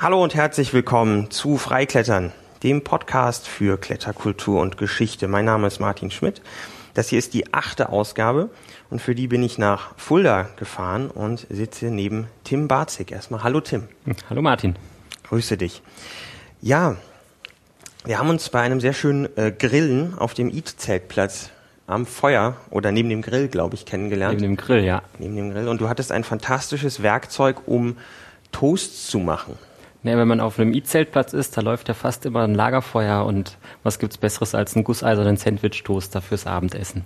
Hallo und herzlich willkommen zu Freiklettern, dem Podcast für Kletterkultur und Geschichte. Mein Name ist Martin Schmidt. Das hier ist die achte Ausgabe und für die bin ich nach Fulda gefahren und sitze neben Tim Barzig. Erstmal hallo Tim. Hallo Martin. Grüße dich. Ja, wir haben uns bei einem sehr schönen äh, Grillen auf dem Eat-Zeltplatz am Feuer oder neben dem Grill, glaube ich, kennengelernt. Neben dem Grill, ja. Neben dem Grill. Und du hattest ein fantastisches Werkzeug, um Toasts zu machen. Nee, wenn man auf einem E-Zeltplatz ist, da läuft ja fast immer ein Lagerfeuer und was gibt's Besseres als einen gusseisernen Sandwich-Toaster fürs Abendessen?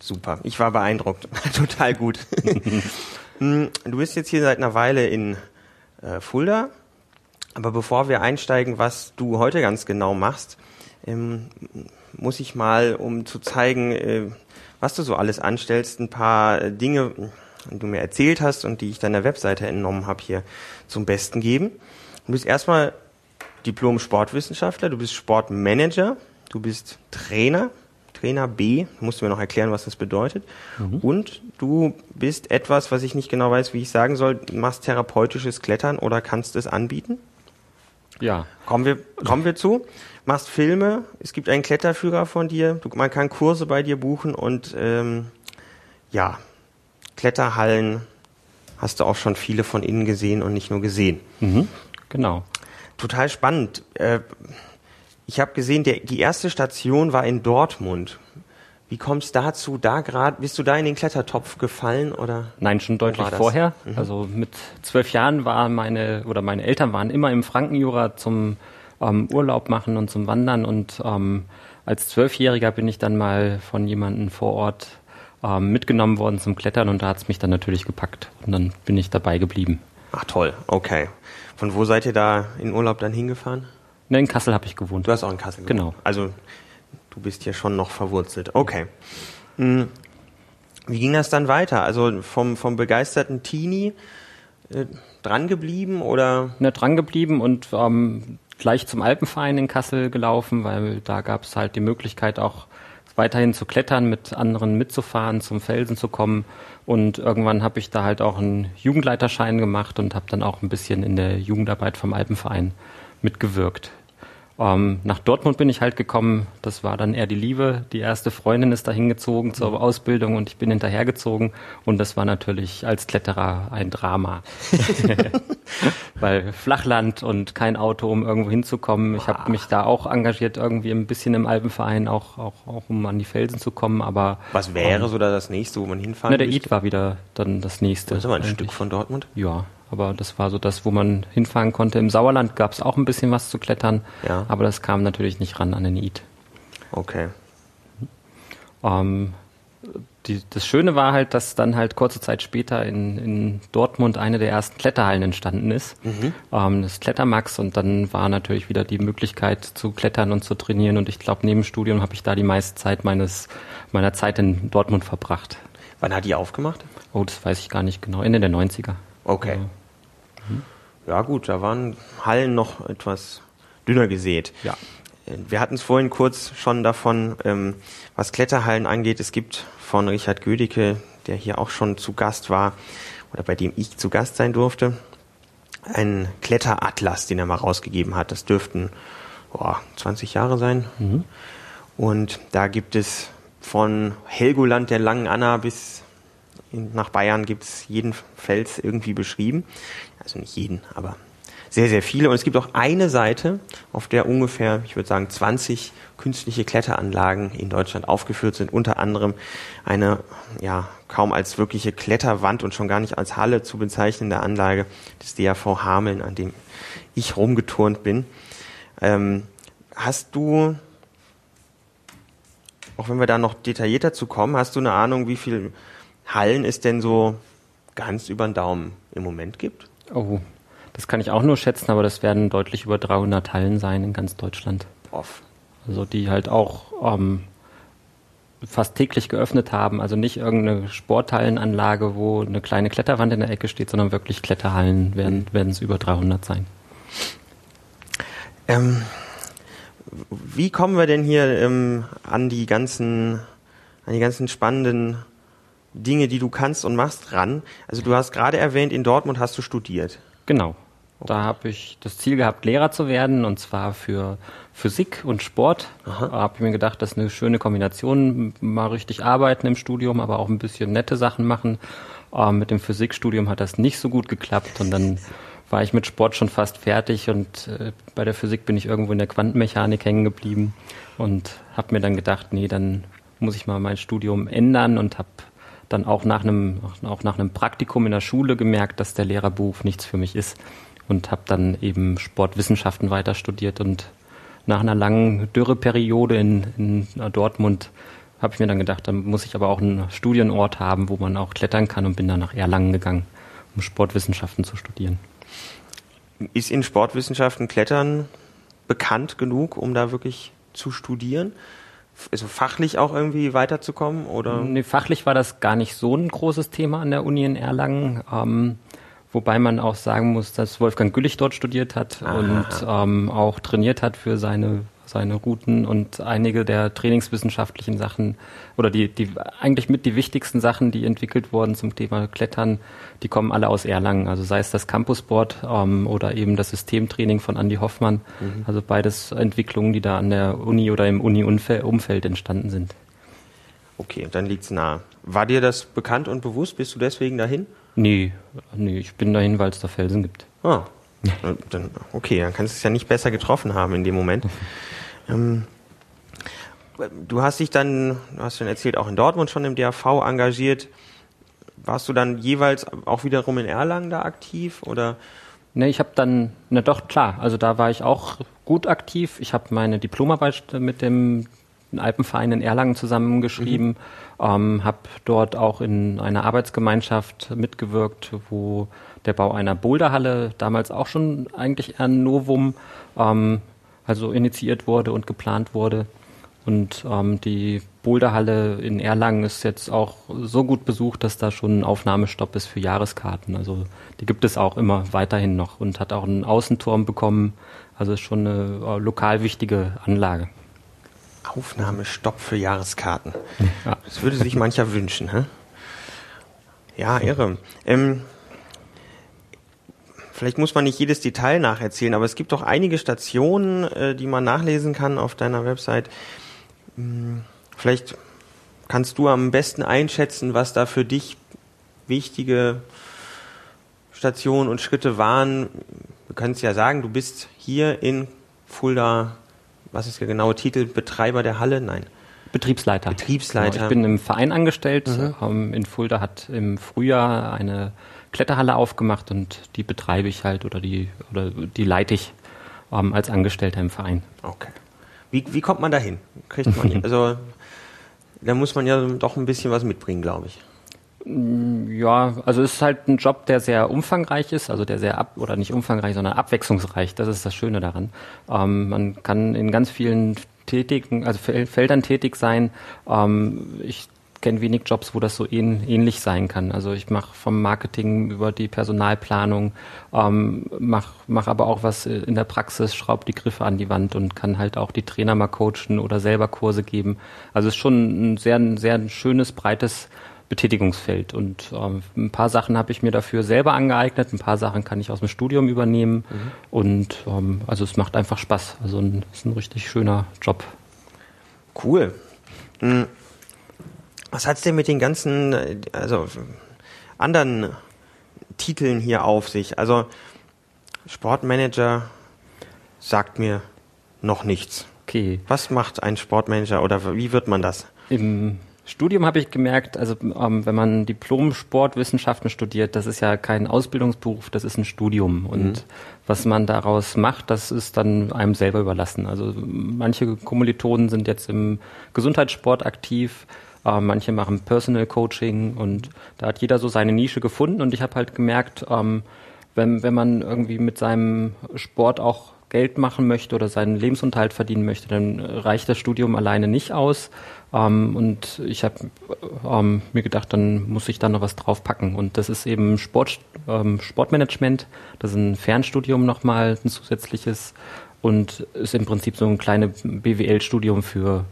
Super, ich war beeindruckt. Total gut. Hm, du bist jetzt hier seit einer Weile in äh, Fulda, aber bevor wir einsteigen, was du heute ganz genau machst, ähm, muss ich mal, um zu zeigen, äh, was du so alles anstellst, ein paar Dinge, die du mir erzählt hast und die ich deiner Webseite entnommen habe, hier zum Besten geben. Du bist erstmal Diplom-Sportwissenschaftler, du bist Sportmanager, du bist Trainer, Trainer B, du musst mir noch erklären, was das bedeutet. Mhm. Und du bist etwas, was ich nicht genau weiß, wie ich sagen soll, machst therapeutisches Klettern oder kannst es anbieten? Ja. Kommen wir, kommen wir zu. Machst Filme, es gibt einen Kletterführer von dir, du, man kann Kurse bei dir buchen und ähm, ja, Kletterhallen hast du auch schon viele von innen gesehen und nicht nur gesehen. Mhm. Genau. Total spannend. Äh, ich habe gesehen, der, die erste Station war in Dortmund. Wie kommst du dazu? Da gerade bist du da in den Klettertopf gefallen oder? Nein, schon deutlich vorher. Mhm. Also mit zwölf Jahren waren meine oder meine Eltern waren immer im Frankenjura zum ähm, Urlaub machen und zum Wandern und ähm, als Zwölfjähriger bin ich dann mal von jemandem vor Ort ähm, mitgenommen worden zum Klettern und da hat es mich dann natürlich gepackt und dann bin ich dabei geblieben. Ach toll, okay. Von wo seid ihr da in Urlaub dann hingefahren? Ne, in Kassel habe ich gewohnt. Du hast auch in Kassel gewohnt. Genau. Also du bist hier schon noch verwurzelt. Okay. Hm. Wie ging das dann weiter? Also vom, vom begeisterten Teenie äh, dran geblieben oder? Ne, dran geblieben und ähm, gleich zum Alpenverein in Kassel gelaufen, weil da gab es halt die Möglichkeit auch weiterhin zu klettern, mit anderen mitzufahren, zum Felsen zu kommen. Und irgendwann habe ich da halt auch einen Jugendleiterschein gemacht und habe dann auch ein bisschen in der Jugendarbeit vom Alpenverein mitgewirkt. Ähm, nach Dortmund bin ich halt gekommen. Das war dann eher die Liebe. Die erste Freundin ist dahin gezogen zur Ausbildung und ich bin hinterhergezogen. Und das war natürlich als Kletterer ein Drama. Weil Flachland und kein Auto, um irgendwo hinzukommen. Ich habe mich da auch engagiert, irgendwie ein bisschen im Alpenverein, auch, auch, auch um an die Felsen zu kommen. Aber was wäre ähm, so da das nächste, wo man hinfahren Na, der Eid war wieder dann das nächste. Das ist aber ein eigentlich. Stück von Dortmund. Ja, aber das war so das, wo man hinfahren konnte. Im Sauerland gab es auch ein bisschen was zu klettern, ja. aber das kam natürlich nicht ran an den Eid. Okay. Ähm, die, das Schöne war halt, dass dann halt kurze Zeit später in, in Dortmund eine der ersten Kletterhallen entstanden ist, mhm. ähm, das Klettermax und dann war natürlich wieder die Möglichkeit zu klettern und zu trainieren und ich glaube, neben Studium habe ich da die meiste Zeit meines, meiner Zeit in Dortmund verbracht. Wann hat die aufgemacht? Oh, das weiß ich gar nicht genau, Ende der 90er. Okay. Ja. Ja gut, da waren Hallen noch etwas dünner gesät. Ja. Wir hatten es vorhin kurz schon davon, ähm, was Kletterhallen angeht. Es gibt von Richard Gödicke, der hier auch schon zu Gast war oder bei dem ich zu Gast sein durfte, einen Kletteratlas, den er mal rausgegeben hat. Das dürften boah, 20 Jahre sein. Mhm. Und da gibt es von Helgoland der Langen Anna bis nach Bayern gibt es jeden Fels irgendwie beschrieben. Also nicht jeden, aber sehr, sehr viele. Und es gibt auch eine Seite, auf der ungefähr, ich würde sagen, 20 künstliche Kletteranlagen in Deutschland aufgeführt sind. Unter anderem eine, ja, kaum als wirkliche Kletterwand und schon gar nicht als Halle zu bezeichnende Anlage des DAV Hameln, an dem ich rumgeturnt bin. Ähm, hast du, auch wenn wir da noch detaillierter zu kommen, hast du eine Ahnung, wie viel Hallen es denn so ganz über den Daumen im Moment gibt? Oh, das kann ich auch nur schätzen, aber das werden deutlich über 300 Hallen sein in ganz Deutschland. Off. Also die halt auch ähm, fast täglich geöffnet haben. Also nicht irgendeine Sporthallenanlage, wo eine kleine Kletterwand in der Ecke steht, sondern wirklich Kletterhallen werden, werden es über 300 sein. Ähm, wie kommen wir denn hier ähm, an die ganzen, an die ganzen spannenden Dinge, die du kannst und machst, ran? Also du hast gerade erwähnt, in Dortmund hast du studiert. Genau. Da habe ich das Ziel gehabt, Lehrer zu werden, und zwar für Physik und Sport. Aha. Da habe ich mir gedacht, das ist eine schöne Kombination. Mal richtig arbeiten im Studium, aber auch ein bisschen nette Sachen machen. Ähm, mit dem Physikstudium hat das nicht so gut geklappt und dann war ich mit Sport schon fast fertig und äh, bei der Physik bin ich irgendwo in der Quantenmechanik hängen geblieben und habe mir dann gedacht, nee, dann muss ich mal mein Studium ändern und habe dann auch nach einem auch nach einem Praktikum in der Schule gemerkt, dass der Lehrerberuf nichts für mich ist und habe dann eben Sportwissenschaften weiter studiert und nach einer langen Dürreperiode in, in Dortmund habe ich mir dann gedacht, dann muss ich aber auch einen Studienort haben, wo man auch klettern kann und bin dann nach Erlangen gegangen, um Sportwissenschaften zu studieren. Ist in Sportwissenschaften Klettern bekannt genug, um da wirklich zu studieren? Also fachlich auch irgendwie weiterzukommen? Oder? Nee, fachlich war das gar nicht so ein großes Thema an der Uni in Erlangen. Ähm, Wobei man auch sagen muss, dass Wolfgang Güllich dort studiert hat Aha. und ähm, auch trainiert hat für seine, seine Routen und einige der trainingswissenschaftlichen Sachen oder die, die eigentlich mit die wichtigsten Sachen, die entwickelt wurden zum Thema Klettern, die kommen alle aus Erlangen. Also sei es das Campusboard ähm, oder eben das Systemtraining von Andy Hoffmann. Mhm. Also beides Entwicklungen, die da an der Uni oder im Uni-Umfeld entstanden sind. Okay, dann liegt's nah. War dir das bekannt und bewusst? Bist du deswegen dahin? Nee, nee, ich bin dahin, weil es da Felsen gibt. Ah, dann, okay, dann kannst du es ja nicht besser getroffen haben in dem Moment. ähm, du hast dich dann, du hast schon erzählt, auch in Dortmund schon im DAV engagiert. Warst du dann jeweils auch wiederum in Erlangen da aktiv oder? Ne, ich habe dann, na doch klar, also da war ich auch gut aktiv. Ich habe meine Diplomarbeit mit dem Alpenverein in Erlangen zusammengeschrieben. Mhm ähm, habe dort auch in einer Arbeitsgemeinschaft mitgewirkt, wo der Bau einer Boulderhalle damals auch schon eigentlich ein Novum, ähm, also initiiert wurde und geplant wurde. Und ähm, die Boulderhalle in Erlangen ist jetzt auch so gut besucht, dass da schon ein Aufnahmestopp ist für Jahreskarten. Also die gibt es auch immer weiterhin noch und hat auch einen Außenturm bekommen. Also ist schon eine äh, lokal wichtige Anlage. Aufnahmestopp für Jahreskarten. Ja. Das würde sich mancher wünschen. Hä? Ja, irre. Ähm, vielleicht muss man nicht jedes Detail nacherzählen, aber es gibt doch einige Stationen, äh, die man nachlesen kann auf deiner Website. Hm, vielleicht kannst du am besten einschätzen, was da für dich wichtige Stationen und Schritte waren. Wir können es ja sagen, du bist hier in Fulda was ist der genaue Titel? Betreiber der Halle? Nein. Betriebsleiter. Betriebsleiter. Genau, ich bin im Verein angestellt. Mhm. Ähm, in Fulda hat im Frühjahr eine Kletterhalle aufgemacht und die betreibe ich halt oder die oder die leite ich ähm, als Angestellter im Verein. Okay. Wie, wie kommt man da hin? Kriegt man also da muss man ja doch ein bisschen was mitbringen, glaube ich. Mm, ja, also es ist halt ein Job, der sehr umfangreich ist, also der sehr ab oder nicht umfangreich, sondern abwechslungsreich. Das ist das Schöne daran. Ähm, man kann in ganz vielen tätigen, also Feldern tätig sein. Ähm, ich kenne wenig Jobs, wo das so ähn, ähnlich sein kann. Also ich mache vom Marketing über die Personalplanung, ähm, mache mach aber auch was in der Praxis, schraube die Griffe an die Wand und kann halt auch die Trainer mal coachen oder selber Kurse geben. Also es ist schon ein sehr, ein sehr schönes, breites Betätigungsfeld. Und ähm, ein paar Sachen habe ich mir dafür selber angeeignet, ein paar Sachen kann ich aus dem Studium übernehmen. Mhm. Und ähm, also es macht einfach Spaß. Also es ist ein richtig schöner Job. Cool. Hm. Was hat es denn mit den ganzen, also anderen Titeln hier auf sich? Also Sportmanager sagt mir noch nichts. Okay. Was macht ein Sportmanager oder wie wird man das? Im Studium habe ich gemerkt, also ähm, wenn man Diplom-Sportwissenschaften studiert, das ist ja kein Ausbildungsberuf, das ist ein Studium. Und mhm. was man daraus macht, das ist dann einem selber überlassen. Also manche Kommilitonen sind jetzt im Gesundheitssport aktiv, äh, manche machen Personal Coaching und da hat jeder so seine Nische gefunden. Und ich habe halt gemerkt, ähm, wenn, wenn man irgendwie mit seinem Sport auch Geld machen möchte oder seinen Lebensunterhalt verdienen möchte, dann reicht das Studium alleine nicht aus. Ähm, und ich habe ähm, mir gedacht, dann muss ich da noch was draufpacken. Und das ist eben Sport, ähm, Sportmanagement. Das ist ein Fernstudium nochmal, ein zusätzliches. Und ist im Prinzip so ein kleines BWL-Studium für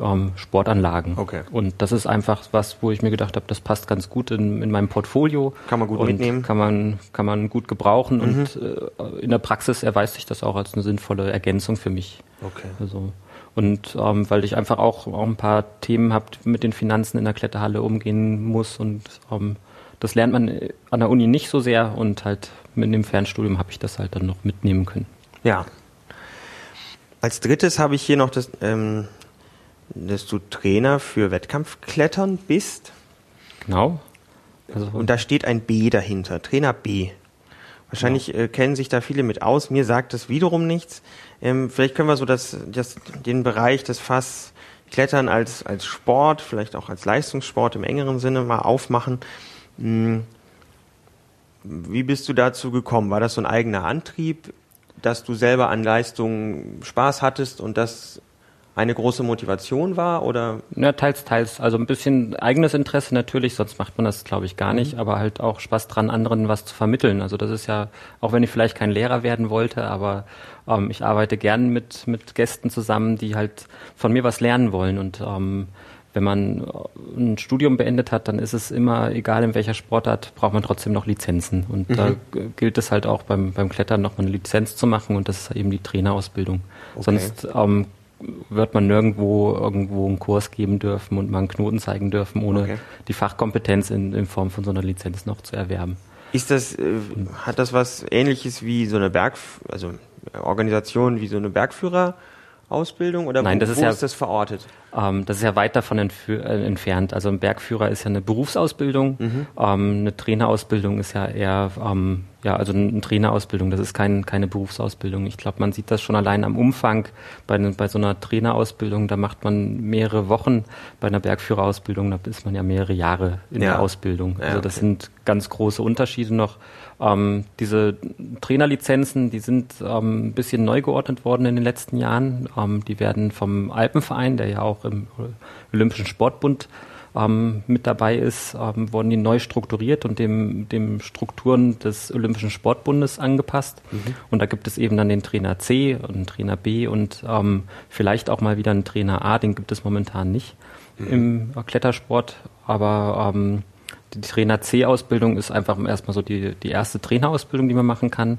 ähm, Sportanlagen. Okay. Und das ist einfach was, wo ich mir gedacht habe, das passt ganz gut in, in meinem Portfolio. Kann man gut und mitnehmen. Kann man, kann man gut gebrauchen Mhm. und äh, in der Praxis erweist sich das auch als eine sinnvolle Ergänzung für mich. Okay. Also, und ähm, weil ich einfach auch, auch ein paar Themen habe, mit den Finanzen in der Kletterhalle umgehen muss und ähm, das lernt man an der Uni nicht so sehr und halt mit dem Fernstudium habe ich das halt dann noch mitnehmen können. Ja. Als drittes habe ich hier noch, das, ähm, dass du Trainer für Wettkampfklettern bist. Genau. Also, Und da steht ein B dahinter, Trainer B. Wahrscheinlich äh, kennen sich da viele mit aus. Mir sagt das wiederum nichts. Ähm, vielleicht können wir so das, das, den Bereich des Fass Klettern als, als Sport, vielleicht auch als Leistungssport im engeren Sinne mal aufmachen. Hm. Wie bist du dazu gekommen? War das so ein eigener Antrieb, dass du selber an Leistung Spaß hattest und das eine große Motivation war? Oder Ja, teils, teils. Also ein bisschen eigenes Interesse natürlich, sonst macht man das, glaube ich, gar nicht, aber halt auch Spaß dran, anderen was zu vermitteln. Also das ist ja, auch wenn ich vielleicht kein Lehrer werden wollte, aber ähm, ich arbeite gern mit, mit Gästen zusammen, die halt von mir was lernen wollen. Und ähm, wenn man ein Studium beendet hat, dann ist es immer, egal in welcher Sportart, braucht man trotzdem noch Lizenzen. Und da g- gilt es halt auch beim, beim Klettern nochmal eine Lizenz zu machen und das ist eben die Trainerausbildung. Okay. Sonst ähm, wird man nirgendwo irgendwo einen Kurs geben dürfen und mal einen Knoten zeigen dürfen, ohne Okay. die Fachkompetenz in, in Form von so einer Lizenz noch zu erwerben. Ist das, äh, hat das was ähnliches wie so eine Berg, also äh, Organisation wie so eine Bergführerausbildung oder Nein, wo, das ist wo ja- ist das verortet? Ähm, das ist ja weit davon äh, entfernt. Also ein Bergführer ist ja eine Berufsausbildung. Mhm. Ähm, eine Trainerausbildung ist ja eher, ähm, ja, also eine Trainerausbildung. Das ist kein, keine Berufsausbildung. Ich glaube, man sieht das schon allein am Umfang. Bei, bei so einer Trainerausbildung, da macht man mehrere Wochen. Bei einer Bergführerausbildung, da ist man ja mehrere Jahre in Ja. der Ausbildung. Ja, Also das okay. sind ganz große Unterschiede noch. Ähm, diese Trainerlizenzen, die sind ähm, ein bisschen neu geordnet worden in den letzten Jahren. Ähm, die werden vom Alpenverein, der ja auch im Olympischen Sportbund ähm, mit dabei ist, ähm, wurden die neu strukturiert und dem, dem Strukturen des Olympischen Sportbundes angepasst. Und da gibt es eben dann den Trainer C und den Trainer B und ähm, vielleicht auch mal wieder einen Trainer A, den gibt es momentan nicht im Klettersport, aber ähm, die Trainer C-Ausbildung ist einfach erstmal so die, die erste Trainerausbildung, die man machen kann.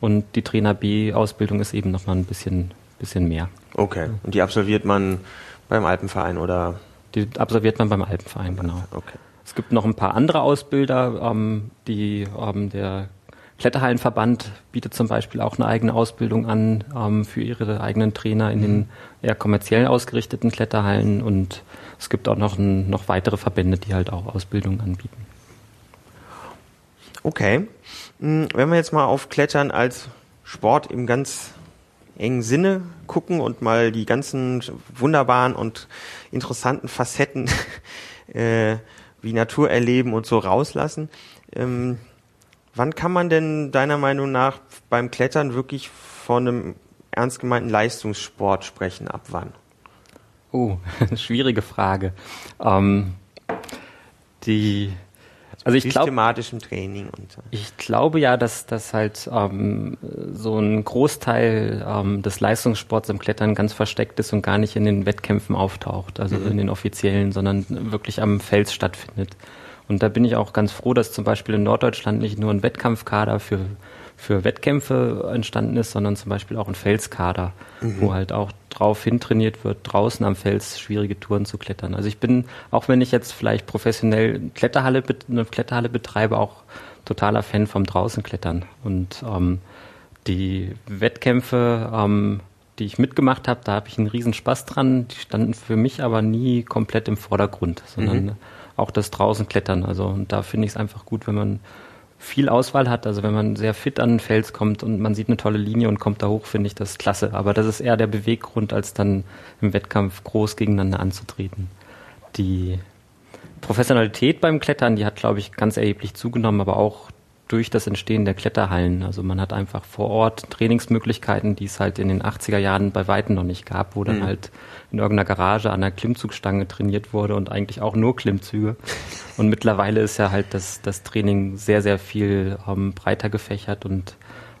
Und die Trainer B-Ausbildung ist eben nochmal ein bisschen, bisschen mehr. Okay. Und die absolviert man beim Alpenverein oder? Die absolviert man beim Alpenverein, genau. Okay. Es gibt noch ein paar andere Ausbilder, ähm, die ähm, der Kletterhallenverband bietet zum Beispiel auch eine eigene Ausbildung an ähm, für ihre eigenen Trainer in den eher kommerziell ausgerichteten Kletterhallen und es gibt auch noch, ein, noch weitere Verbände, die halt auch Ausbildungen anbieten. Okay. Hm, Wenn wir jetzt mal auf Klettern als Sport im ganz engen Sinne gucken und mal die ganzen wunderbaren und interessanten Facetten äh, wie Natur erleben und so rauslassen. Ähm, wann kann man denn deiner Meinung nach beim Klettern wirklich von einem ernst gemeinten Leistungssport sprechen? Ab wann? Oh, schwierige Frage. Ähm, die, also ich glaube, Systematischem Training und so. ich glaube ja, dass, dass halt ähm, so ein Großteil ähm, des Leistungssports im Klettern ganz versteckt ist und gar nicht in den Wettkämpfen auftaucht, also in den offiziellen, sondern wirklich am Fels stattfindet. Und da bin ich auch ganz froh, dass zum Beispiel in Norddeutschland nicht nur ein Wettkampfkader für, für Wettkämpfe entstanden ist, sondern zum Beispiel auch ein Felskader, wo halt auch drauf hintrainiert wird, draußen am Fels schwierige Touren zu klettern. Also ich bin, auch wenn ich jetzt vielleicht professionell Kletterhalle, eine Kletterhalle betreibe, auch totaler Fan vom draußen klettern. Und ähm, die Wettkämpfe, ähm, die ich mitgemacht habe, da habe ich einen riesen Spaß dran. Die standen für mich aber nie komplett im Vordergrund, sondern auch das draußen klettern. Also und da finde ich es einfach gut, wenn man viel Auswahl hat. Also wenn man sehr fit an den Fels kommt und man sieht eine tolle Linie und kommt da hoch, finde ich das klasse. Aber das ist eher der Beweggrund, als dann im Wettkampf groß gegeneinander anzutreten. Die Professionalität beim Klettern, die hat, glaube ich, ganz erheblich zugenommen, aber auch durch das Entstehen der Kletterhallen. Also man hat einfach vor Ort Trainingsmöglichkeiten, die es halt in den 80er Jahren bei Weitem noch nicht gab, wo dann halt in irgendeiner Garage an der Klimmzugstange trainiert wurde und eigentlich auch nur Klimmzüge. Und mittlerweile ist ja halt das, das Training sehr, sehr viel ähm, breiter gefächert und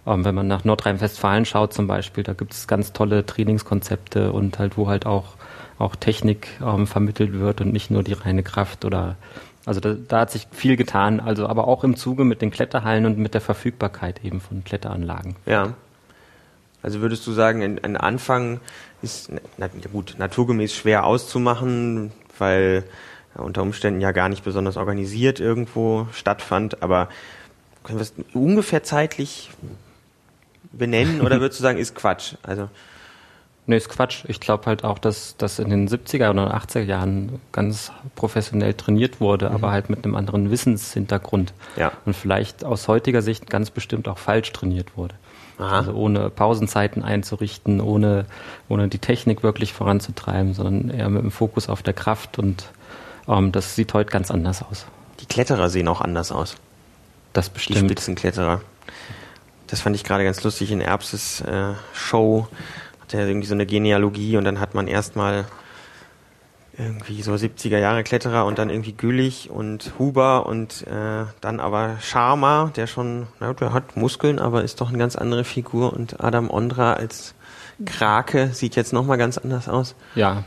ähm, wenn man nach Nordrhein-Westfalen schaut zum Beispiel, da gibt es ganz tolle Trainingskonzepte und halt, wo halt auch auch Technik ähm, vermittelt wird und nicht nur die reine Kraft oder also da, da hat sich viel getan, also aber auch im Zuge mit den Kletterhallen und mit der Verfügbarkeit eben von Kletteranlagen. Ja. Also würdest du sagen, ein, ein Anfang ist na, gut naturgemäß schwer auszumachen, weil unter Umständen ja gar nicht besonders organisiert irgendwo stattfand, aber können wir es ungefähr zeitlich benennen oder würdest du sagen, ist Quatsch? Also Nee, ist Quatsch. Ich glaube halt auch, dass das in den 70er oder 80er Jahren ganz professionell trainiert wurde, mhm. aber halt mit einem anderen Wissenshintergrund. Ja. Und vielleicht aus heutiger Sicht ganz bestimmt auch falsch trainiert wurde. Aha. Also ohne Pausenzeiten einzurichten, ohne, ohne die Technik wirklich voranzutreiben, sondern eher mit dem Fokus auf der Kraft und ähm, das sieht heute ganz anders aus. Die Kletterer sehen auch anders aus. Das bestimmt. Die Spitzenkletterer. Das fand ich gerade ganz lustig in Erbses äh, Show. Hat er irgendwie so eine Genealogie und dann hat man erstmal irgendwie so 70er Jahre Kletterer und dann irgendwie Güllich und Huber und äh, dann aber Sharma, der schon, na, der hat Muskeln, aber ist doch eine ganz andere Figur und Adam Ondra als Krake sieht jetzt nochmal ganz anders aus. Ja.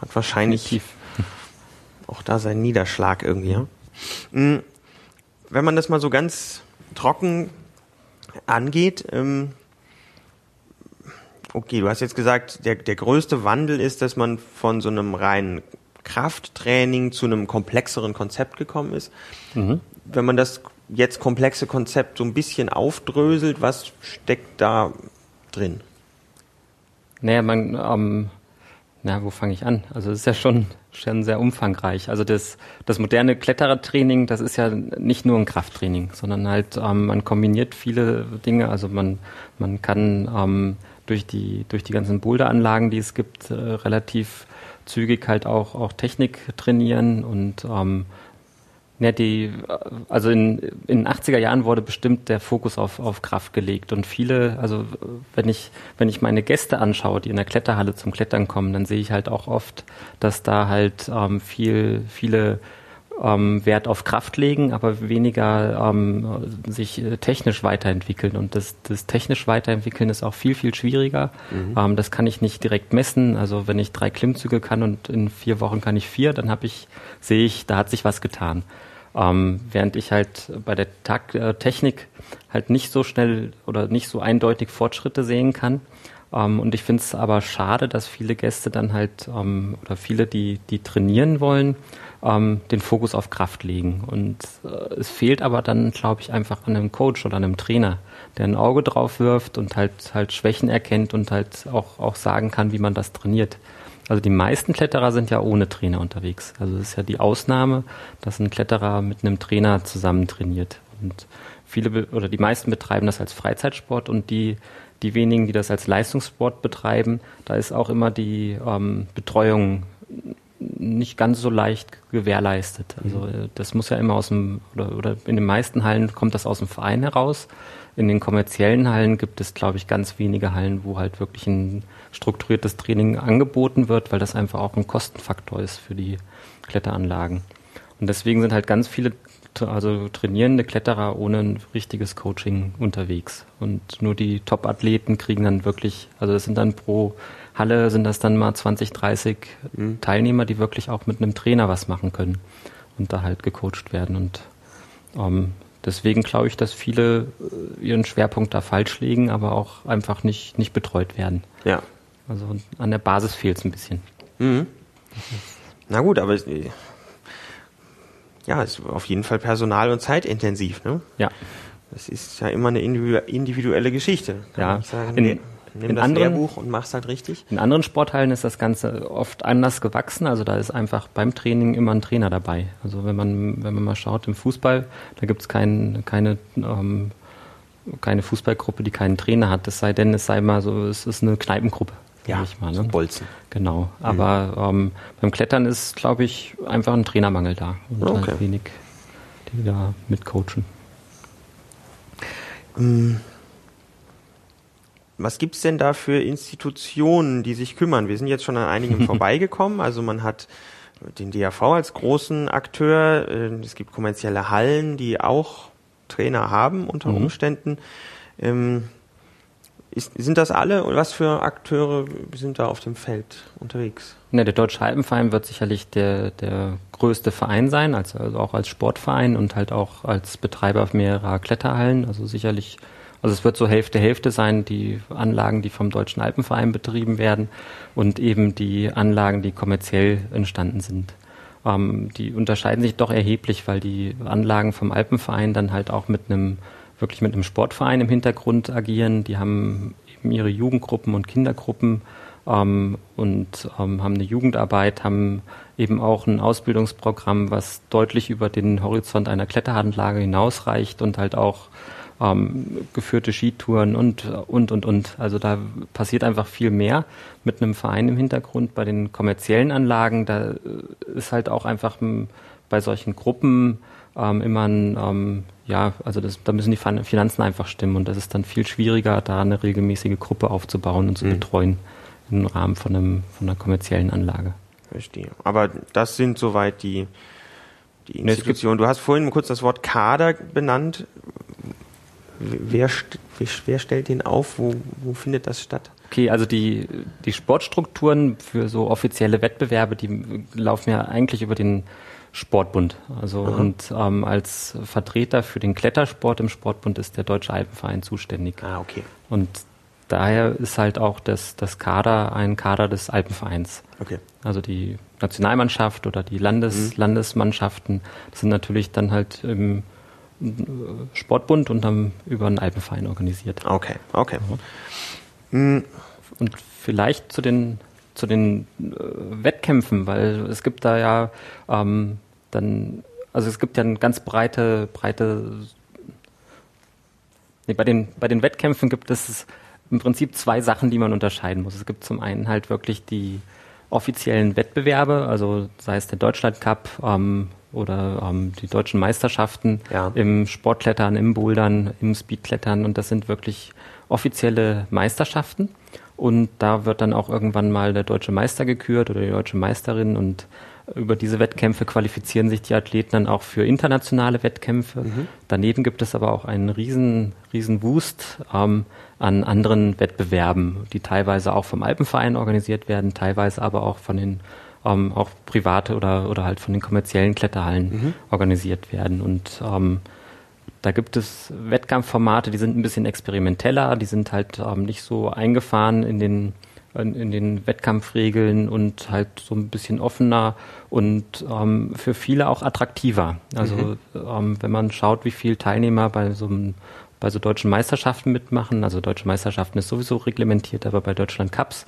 Hat wahrscheinlich Definitiv auch da sein Niederschlag irgendwie. Ja? Mhm. Wenn man das mal so ganz trocken angeht, ähm, okay, du hast jetzt gesagt, der, der größte Wandel ist, dass man von so einem reinen Krafttraining zu einem komplexeren Konzept gekommen ist. Mhm. Wenn man das jetzt komplexe Konzept so ein bisschen aufdröselt, was steckt da drin? Naja, man, ähm, na, wo fange ich an? Also es ist ja schon, schon sehr umfangreich. Also das, das moderne Kletterertraining, das ist ja nicht nur ein Krafttraining, sondern halt ähm, man kombiniert viele Dinge. Also man, man kann ähm, durch die durch die ganzen Boulderanlagen, die es gibt, äh, relativ zügig halt auch auch Technik trainieren und ähm, ja, die, also in, in den 80er Jahren wurde bestimmt der Fokus auf, auf Kraft gelegt und viele, also wenn ich, wenn ich meine Gäste anschaue, die in der Kletterhalle zum Klettern kommen, dann sehe ich halt auch oft, dass da halt ähm, viel, viele ähm, Wert auf Kraft legen, aber weniger ähm, sich äh, technisch weiterentwickeln. Und das, das technisch weiterentwickeln ist auch viel, viel schwieriger. Mhm. Ähm, das kann ich nicht direkt messen. Also wenn ich drei Klimmzüge kann und in vier Wochen kann ich vier, dann habe ich, sehe ich, da hat sich was getan. Ähm, während ich halt bei der Tag äh, Technik halt nicht so schnell oder nicht so eindeutig Fortschritte sehen kann. Ähm, und ich finde es aber schade, dass viele Gäste dann halt ähm, oder viele, die, die trainieren wollen, ähm, den Fokus auf Kraft legen. Und äh, es fehlt aber dann, glaube ich, einfach an einem Coach oder einem Trainer, der ein Auge drauf wirft und halt halt Schwächen erkennt und halt auch, auch sagen kann, wie man das trainiert. Also die meisten Kletterer sind ja ohne Trainer unterwegs. Also es ist ja die Ausnahme, dass ein Kletterer mit einem Trainer zusammen trainiert. Und viele oder die meisten betreiben das als Freizeitsport und die die wenigen, die das als Leistungssport betreiben, da ist auch immer die ähm, Betreuung nicht ganz so leicht gewährleistet. Also mhm. das muss ja immer aus dem oder, oder in den meisten Hallen kommt das aus dem Verein heraus. In den kommerziellen Hallen gibt es, glaube ich, ganz wenige Hallen, wo halt wirklich ein strukturiertes Training angeboten wird, weil das einfach auch ein Kostenfaktor ist für die Kletteranlagen. Und deswegen sind halt ganz viele also trainierende Kletterer ohne ein richtiges Coaching unterwegs. Und nur die Top-Athleten kriegen dann wirklich, also das sind dann pro Halle sind das dann mal 20, 30 mhm. Teilnehmer, die wirklich auch mit einem Trainer was machen können und da halt gecoacht werden. Und ähm, deswegen glaube ich, dass viele äh, ihren Schwerpunkt da falsch legen, aber auch einfach nicht, nicht betreut werden. Ja. Also an der Basis fehlt es ein bisschen. Mhm. Na gut, aber ja, ist auf jeden Fall personal- und zeitintensiv, ne? Ja. Das ist ja immer eine individuelle Geschichte. Ja. In, nimm in das anderen, Lehrbuch und mach's halt richtig. In anderen Sporthallen ist das Ganze oft anders gewachsen. Also da ist einfach beim Training immer ein Trainer dabei. Also wenn man, wenn man mal schaut im Fußball, da gibt's kein, keine ähm, keine Fußballgruppe, die keinen Trainer hat. Es sei denn, es sei mal so, es ist eine Kneipengruppe. Ja, ich mal, ne? Bolzen. Genau. Mhm. Aber ähm, beim Klettern ist, glaube ich, einfach ein Trainermangel da. Und okay. halt wenig, die da mitcoachen. Ähm, was gibt's denn da für Institutionen, die sich kümmern? Wir sind jetzt schon an einigen vorbeigekommen. Also man hat den DAV als großen Akteur. Äh, es gibt kommerzielle Hallen, die auch Trainer haben unter mhm. Umständen. Ähm, ist, sind das alle und was für Akteure sind da auf dem Feld unterwegs? Ne, der Deutsche Alpenverein wird sicherlich der, der größte Verein sein, also, also auch als Sportverein und halt auch als Betreiber mehrerer Kletterhallen. Also sicherlich, also es wird so Hälfte Hälfte sein, die Anlagen, die vom Deutschen Alpenverein betrieben werden und eben die Anlagen, die kommerziell entstanden sind. Ähm, die unterscheiden sich doch erheblich, weil die Anlagen vom Alpenverein dann halt auch mit einem wirklich mit einem Sportverein im Hintergrund agieren. Die haben eben ihre Jugendgruppen und Kindergruppen ähm, und ähm, haben eine Jugendarbeit, haben eben auch ein Ausbildungsprogramm, was deutlich über den Horizont einer Kletteranlage hinausreicht und halt auch ähm, geführte Skitouren und, und, und, und. Also da passiert einfach viel mehr mit einem Verein im Hintergrund. Bei den kommerziellen Anlagen, da ist halt auch einfach bei solchen Gruppen ähm, immer ein, ähm, ja, also das, da müssen die Finanzen einfach stimmen und das ist dann viel schwieriger, da eine regelmäßige Gruppe aufzubauen und zu mhm. betreuen im Rahmen von, einem, von einer kommerziellen Anlage. Verstehe. Aber das sind soweit die, die Institutionen. Du hast vorhin kurz das Wort Kader benannt. Wer, wer stellt den auf? Wo, wo findet das statt? Okay, also die, die Sportstrukturen für so offizielle Wettbewerbe, die laufen ja eigentlich über den Sportbund. Also Aha. und ähm, als Vertreter für den Klettersport im Sportbund ist der Deutsche Alpenverein zuständig. Ah, okay. Und daher ist halt auch das, das Kader ein Kader des Alpenvereins. Okay. Also die Nationalmannschaft oder die Landes, mhm. Landesmannschaften sind natürlich dann halt im Sportbund und dann über einen Alpenverein organisiert. Okay, okay. Mhm. Und vielleicht zu den zu den äh, Wettkämpfen, weil es gibt da ja ähm, dann, also es gibt ja eine ganz breite, breite, nee, bei den, bei den Wettkämpfen gibt es im Prinzip zwei Sachen, die man unterscheiden muss. Es gibt zum einen halt wirklich die offiziellen Wettbewerbe, also sei es der Deutschland Cup ähm, oder ähm, die deutschen Meisterschaften ja. im Sportklettern, im Bouldern, im Speedklettern und das sind wirklich offizielle Meisterschaften. Und da wird dann auch irgendwann mal der deutsche Meister gekürt oder die deutsche Meisterin und über diese Wettkämpfe qualifizieren sich die Athleten dann auch für internationale Wettkämpfe. Mhm. Daneben gibt es aber auch einen riesen, riesen Wust ähm, an anderen Wettbewerben, die teilweise auch vom Alpenverein organisiert werden, teilweise aber auch von den ähm, auch private oder, oder halt von den kommerziellen Kletterhallen mhm. organisiert werden. Und ähm, da gibt es Wettkampfformate, die sind ein bisschen experimenteller, die sind halt ähm, nicht so eingefahren in den, in, in, den Wettkampfregeln und halt so ein bisschen offener und ähm, für viele auch attraktiver. Also mhm. ähm, wenn man schaut, wie viele Teilnehmer bei so einem bei so deutschen Meisterschaften mitmachen, also deutsche Meisterschaften ist sowieso reglementiert, aber bei Deutschland Cups,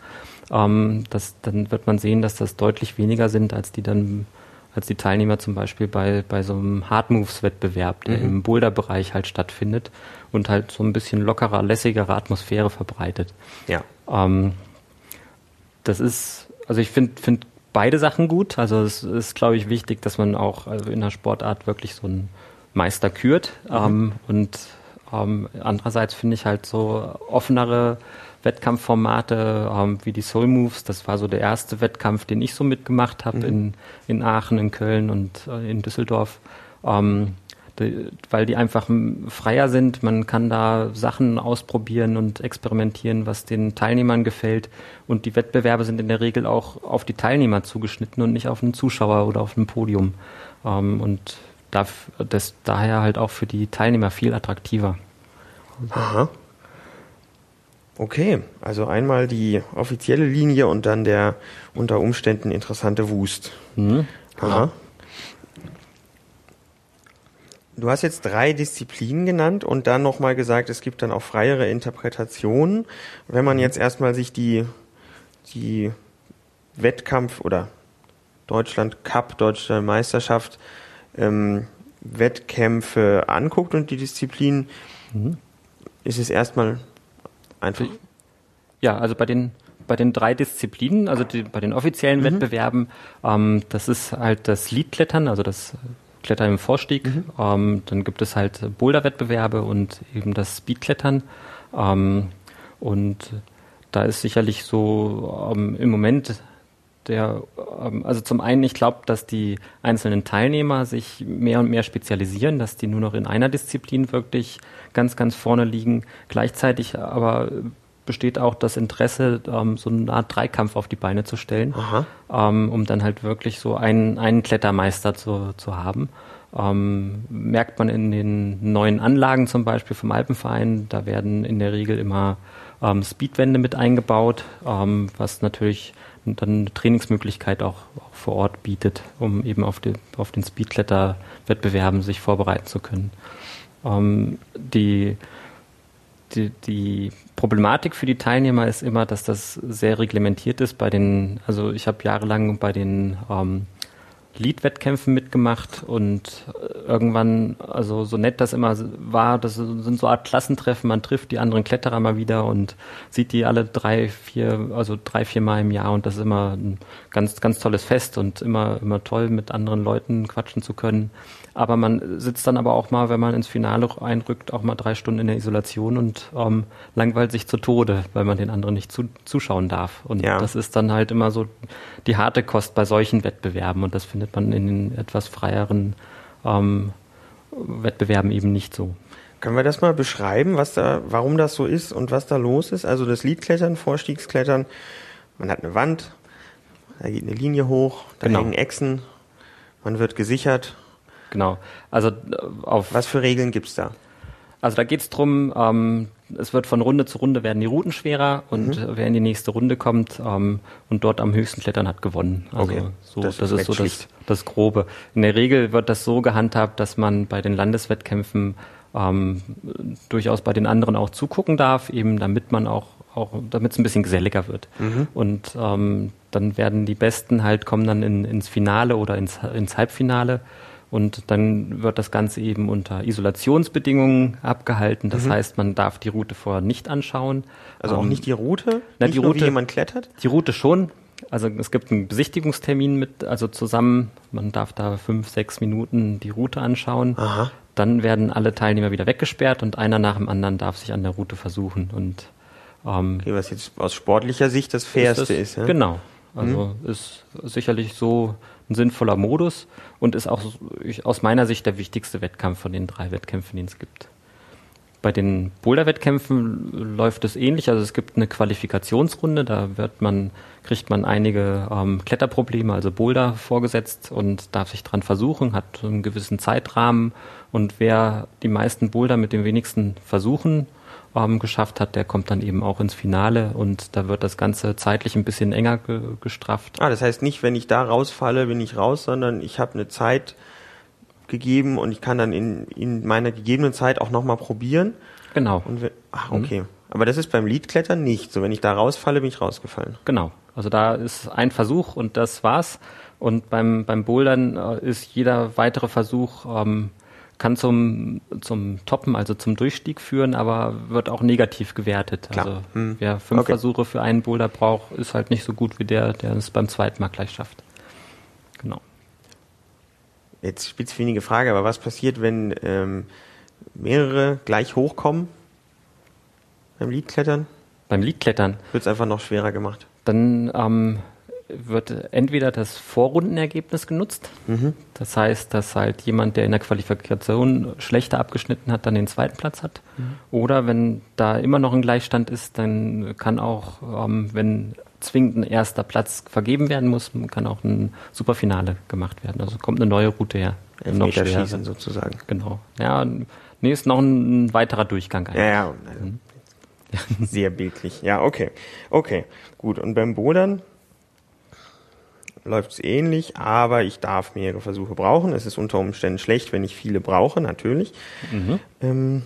ähm, das, dann wird man sehen, dass das deutlich weniger sind, als die dann als die Teilnehmer zum Beispiel bei, bei so einem Hard Moves Wettbewerb, der mhm. im Boulder-Bereich halt stattfindet und halt so ein bisschen lockerer, lässigere Atmosphäre verbreitet. Ja. Ähm, das ist, also ich finde find beide Sachen gut. Also es ist, glaube ich, wichtig, dass man auch also in der Sportart wirklich so einen Meister kürt. Mhm. Ähm, und ähm, andererseits finde ich halt so offenere Wettkampfformate ähm, wie die Soul Moves. Das war so der erste Wettkampf, den ich so mitgemacht habe mhm. in, in Aachen, in Köln und äh, in Düsseldorf. Ähm, die, weil die einfach freier sind. Man kann da Sachen ausprobieren und experimentieren, was den Teilnehmern gefällt. Und die Wettbewerbe sind in der Regel auch auf die Teilnehmer zugeschnitten und nicht auf einen Zuschauer oder auf ein Podium. Ähm, und das, das daher halt auch für die Teilnehmer viel attraktiver. Aha. Okay, also einmal die offizielle Linie und dann der unter Umständen interessante Wust. Mhm. Aha. Du hast jetzt drei Disziplinen genannt und dann nochmal gesagt, es gibt dann auch freiere Interpretationen. Wenn man jetzt erstmal sich die, die Wettkampf oder Deutschland Cup, Deutsche Meisterschaft, ähm, Wettkämpfe anguckt und die Disziplinen, mhm. ist es erstmal einfach. Ja, also bei den bei den drei Disziplinen, also die, bei den offiziellen mhm. Wettbewerben, ähm, das ist halt das Leadklettern, also das Klettern im Vorstieg. Mhm. Ähm, dann gibt es halt Boulder-Wettbewerbe und eben das Speedklettern. Ähm, und da ist sicherlich so ähm, im Moment der, ähm, also zum einen, ich glaube, dass die einzelnen Teilnehmer sich mehr und mehr spezialisieren, dass die nur noch in einer Disziplin wirklich ganz, ganz vorne liegen. Gleichzeitig aber besteht auch das Interesse, ähm, so eine Art Dreikampf auf die Beine zu stellen, ähm, um dann halt wirklich so einen, einen Klettermeister zu, zu haben. Ähm, merkt man in den neuen Anlagen zum Beispiel vom Alpenverein, da werden in der Regel immer ähm, Speedwände mit eingebaut, ähm, was natürlich dann eine Trainingsmöglichkeit auch, auch, vor Ort bietet, um eben auf, die, auf den Speedkletterwettbewerben sich vorbereiten zu können. Ähm, die die, die Problematik für die Teilnehmer ist immer, dass das sehr reglementiert ist bei den, also ich habe jahrelang bei den ähm, Lead-Wettkämpfen mitgemacht und irgendwann, also so nett das immer war, das sind so Art Klassentreffen, man trifft die anderen Kletterer mal wieder und sieht die alle drei, vier, also drei, vier Mal im Jahr und das ist immer ein ganz, ganz tolles Fest und immer, immer toll mit anderen Leuten quatschen zu können. Aber man sitzt dann aber auch mal, wenn man ins Finale einrückt, auch mal drei Stunden in der Isolation und ähm, langweilt sich zu Tode, weil man den anderen nicht zu, zuschauen darf. Und ja. das ist dann halt immer so die harte Kost bei solchen Wettbewerben und das findet man in den etwas freieren ähm, Wettbewerben eben nicht so. Können wir das mal beschreiben, was da, warum das so ist und was da los ist? Also das Liedklettern, Vorstiegsklettern, man hat eine Wand, da geht eine Linie hoch, da genau. hängen Echsen, man wird gesichert Genau. Also äh, auf Was für Regeln gibt's da? Also da geht's drum. Ähm, es wird von Runde zu Runde werden die Routen schwerer und mhm. wer in die nächste Runde kommt ähm, und dort am höchsten klettern hat gewonnen. Also okay. so, das, das ist, so das, das Grobe. In der Regel wird das so gehandhabt, dass man bei den Landeswettkämpfen ähm, durchaus bei den anderen auch zugucken darf, eben damit man auch, auch damit es ein bisschen geselliger wird. Mhm. Und ähm, dann werden die Besten halt kommen dann in, ins Finale oder ins, ins Halbfinale und dann wird das Ganze eben unter Isolationsbedingungen abgehalten. Das mhm. heißt, man darf die Route vorher nicht anschauen. Also auch ähm, nicht die Route? Na, nicht die Route, wie jemand klettert? Die Route schon. Also es gibt einen Besichtigungstermin mit, also zusammen, man darf da fünf, sechs Minuten die Route anschauen. Aha. Dann werden alle Teilnehmer wieder weggesperrt und einer nach dem anderen darf sich an der Route versuchen. Und ähm, okay, was jetzt aus sportlicher Sicht das Fairste ist. Das, ist ja? Genau. Also mhm. ist sicherlich so ein sinnvoller Modus und ist auch aus meiner Sicht der wichtigste Wettkampf von den drei Wettkämpfen, die es gibt. Bei den Boulder-Wettkämpfen läuft es ähnlich. Also es gibt eine Qualifikationsrunde, da man, kriegt man einige ähm, Kletterprobleme, also Boulder vorgesetzt und darf sich dran versuchen, hat einen gewissen Zeitrahmen und wer die meisten Boulder mit den wenigsten Versuchen ähm, geschafft hat, der kommt dann eben auch ins Finale und da wird das Ganze zeitlich ein bisschen enger ge gestrafft. Ah, das heißt nicht, wenn ich da rausfalle, bin ich raus, sondern ich habe eine Zeit gegeben und ich kann dann in, in meiner gegebenen Zeit auch nochmal probieren. Genau. Und ach, mhm. okay. Mhm. Aber das ist beim Liedklettern nicht. So, wenn ich da rausfalle, bin ich rausgefallen. Genau. Also da ist ein Versuch und das war's. Und beim, beim Bouldern äh, ist jeder weitere Versuch ähm, kann zum, zum Toppen, also zum Durchstieg führen, aber wird auch negativ gewertet. Klar. Also hm. wer fünf okay. Versuche für einen Boulder braucht, ist halt nicht so gut wie der, der es beim zweiten Mal gleich schafft. Genau. Jetzt spitzfindige Frage, aber was passiert, wenn ähm, mehrere gleich hochkommen beim Liedklettern? Beim Liedklettern? Wird es einfach noch schwerer gemacht. Dann ähm, wird entweder das Vorrundenergebnis genutzt. Mhm. Das heißt, dass halt jemand, der in der Qualifikation schlechter abgeschnitten hat, dann den zweiten Platz hat. Mhm. Oder wenn da immer noch ein Gleichstand ist, dann kann auch, ähm, wenn zwingend ein erster Platz vergeben werden muss, kann auch ein Superfinale gemacht werden. Also kommt eine neue Route her. Elfmeter schießen sozusagen. Genau. Ja, nee, ist noch ein, ein weiterer Durchgang. Eigentlich. Ja, ja. Mhm. Sehr bildlich. Ja, okay. Okay, gut. Und beim Bodern läuft es ähnlich, aber ich darf mehrere Versuche brauchen. Es ist unter Umständen schlecht, wenn ich viele brauche, natürlich. Mhm. Ähm,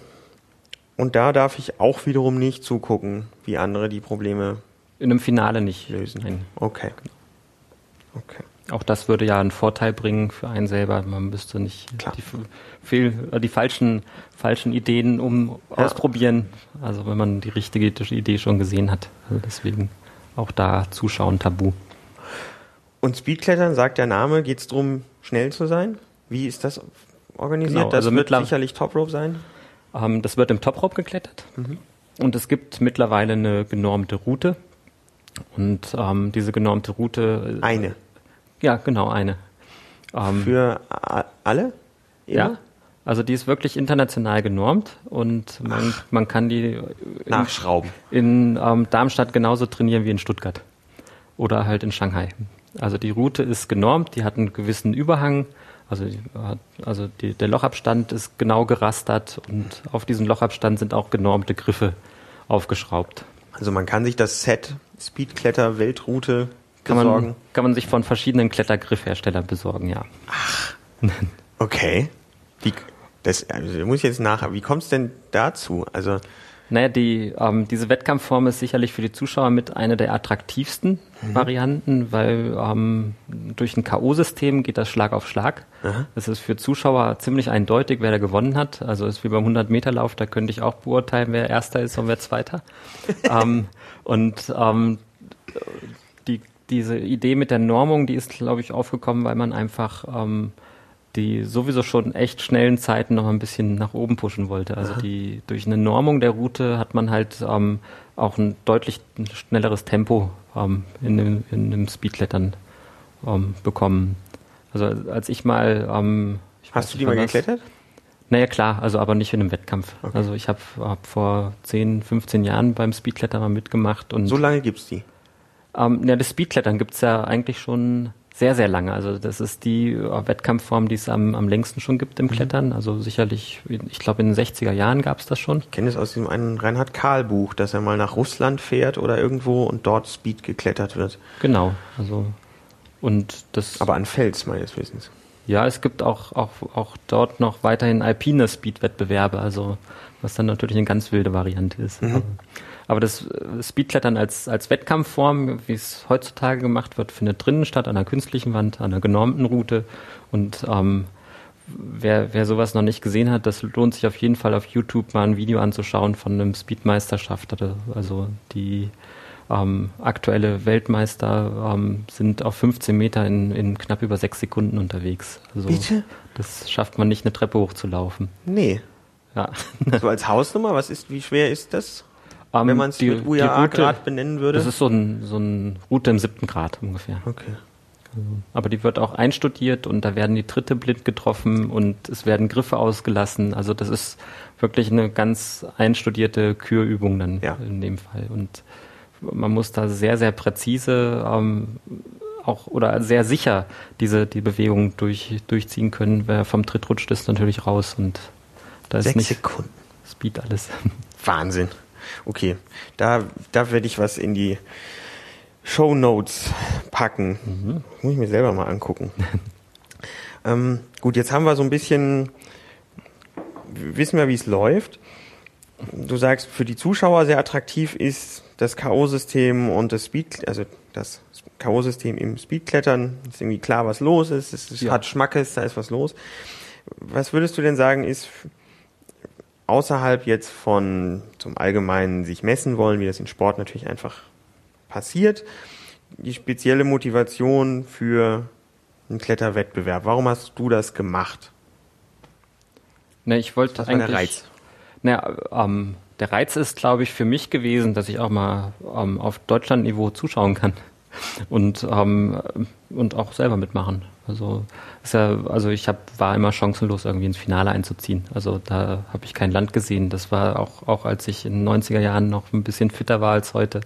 und da darf ich auch wiederum nicht zugucken, wie andere die Probleme in einem Finale nicht lösen. Nein. Okay. Okay. Auch das würde ja einen Vorteil bringen für einen selber. Man müsste nicht die, viel, äh, die falschen, falschen Ideen um ja. ausprobieren. Also wenn man die richtige Idee schon gesehen hat. Also deswegen auch da Zuschauen tabu. Und Speedklettern, sagt der Name, geht es darum, schnell zu sein? Wie ist das organisiert? Genau, das also wird sicherlich Toprope sein? Ähm, das wird im Toprope geklettert. Mhm. Und es gibt mittlerweile eine genormte Route. Und ähm, diese genormte Route. Äh, eine? Ja, genau, eine. Ähm, Für alle? Immer? Ja. Also die ist wirklich international genormt und man, man kann die in, Nachschrauben. in ähm, Darmstadt genauso trainieren wie in Stuttgart oder halt in Shanghai. Also die Route ist genormt, die hat einen gewissen Überhang, also, also die, der Lochabstand ist genau gerastert und auf diesen Lochabstand sind auch genormte Griffe aufgeschraubt. Also man kann sich das Set Speedkletter Weltroute Kann besorgen. man, kann man sich von verschiedenen Klettergriffherstellern besorgen, ja. Okay. Wie, das also, muss ich jetzt nachher. Wie kommt es denn dazu? Also Naja, die, ähm, diese Wettkampfform ist sicherlich für die Zuschauer mit einer der attraktivsten Varianten, weil ähm, durch ein K.O.-System geht das Schlag auf Schlag. Es ist für Zuschauer ziemlich eindeutig, wer da gewonnen hat. Also ist wie beim 100-Meter-Lauf, da könnte ich auch beurteilen, wer Erster ist und wer Zweiter. ähm, und ähm, die, diese Idee mit der Normung, die ist, glaube ich, aufgekommen, weil man einfach ähm, die sowieso schon echt schnellen Zeiten noch ein bisschen nach oben pushen wollte. Also die durch eine Normung der Route hat man halt ähm, auch ein deutlich schnelleres Tempo ähm, in, dem, in dem Speedklettern ähm, bekommen. Also als ich mal ähm, ich weiß hast du nicht, die mal geklettert? naja, klar, also aber nicht in einem Wettkampf. Also ich habe hab vor 10, 15 Jahren beim Speedklettern mal mitgemacht und So lange gibt's die. ähm, ja, das Speedklettern gibt's ja eigentlich schon sehr, sehr lange. Also das ist die äh, Wettkampfform, die es am, am längsten schon gibt im Klettern. Also sicherlich, ich glaube in den 60er Jahren gab's das schon. Ich kenne es aus dem einen Reinhard Kahl Buch, dass er mal nach Russland fährt oder irgendwo und dort Speed geklettert wird. Genau. Also und das Aber an Fels meines Wissens. Ja, es gibt auch, auch, auch dort noch weiterhin alpine Speed-Wettbewerbe, also was dann natürlich eine ganz wilde Variante ist. Aber, aber das äh, Speedklettern als, als Wettkampfform, wie es heutzutage gemacht wird, findet drinnen statt, an einer künstlichen Wand, an einer genormten Route. Und ähm, wer, wer sowas noch nicht gesehen hat, das lohnt sich auf jeden Fall auf YouTube mal ein Video anzuschauen von einem Speedmeisterschaft. Also die ähm, aktuelle Weltmeister ähm, sind auf 15 Meter in, in knapp über sechs Sekunden unterwegs. Also Bitte? das schafft man nicht, eine Treppe hochzulaufen. Nee. Ja. So als Hausnummer, was ist, wie schwer ist das? Ähm, Wenn man es die- mit Route- benennen würde? Das ist so ein, so ein Route im siebten Grad ungefähr. okay. Aber die wird auch einstudiert und da werden die Tritte blind getroffen und es werden Griffe ausgelassen. Also das ist wirklich eine ganz einstudierte Kürübung dann Ja. in dem Fall. Und man muss da sehr, sehr präzise ähm, auch oder sehr sicher diese die Bewegung durch, durchziehen können. Wer vom Tritt rutscht, ist natürlich raus und da ist Sechs nicht Sekunden. Speed alles. Wahnsinn. Okay, da, da werde ich was in die Show Notes packen. Muss ich mir selber mal angucken. ähm, gut, jetzt haben wir so ein bisschen, wissen wir, wie es läuft. Du sagst, für die Zuschauer sehr attraktiv ist das K.O.-System und das Speed, also das K.O.-System im Speedklettern. Ist irgendwie klar, was los ist. Es ist, Ja. hat Schmackes, da ist was los. Was würdest du denn sagen, ist außerhalb jetzt von zum Allgemeinen sich messen wollen, wie das in Sport natürlich einfach passiert, die spezielle Motivation für einen Kletterwettbewerb. Warum hast du das gemacht? Ne, ich wollte Was war eigentlich. der Reiz? Na, ähm, der Reiz ist, glaube ich, für mich gewesen, dass ich auch mal ähm, auf Deutschlandniveau zuschauen kann und ähm, und auch selber mitmachen. Also ja, also ich hab, war immer chancenlos irgendwie ins Finale einzuziehen. Also da habe ich kein Land gesehen. Das war auch auch als ich in den 90er Jahren noch ein bisschen fitter war als heute,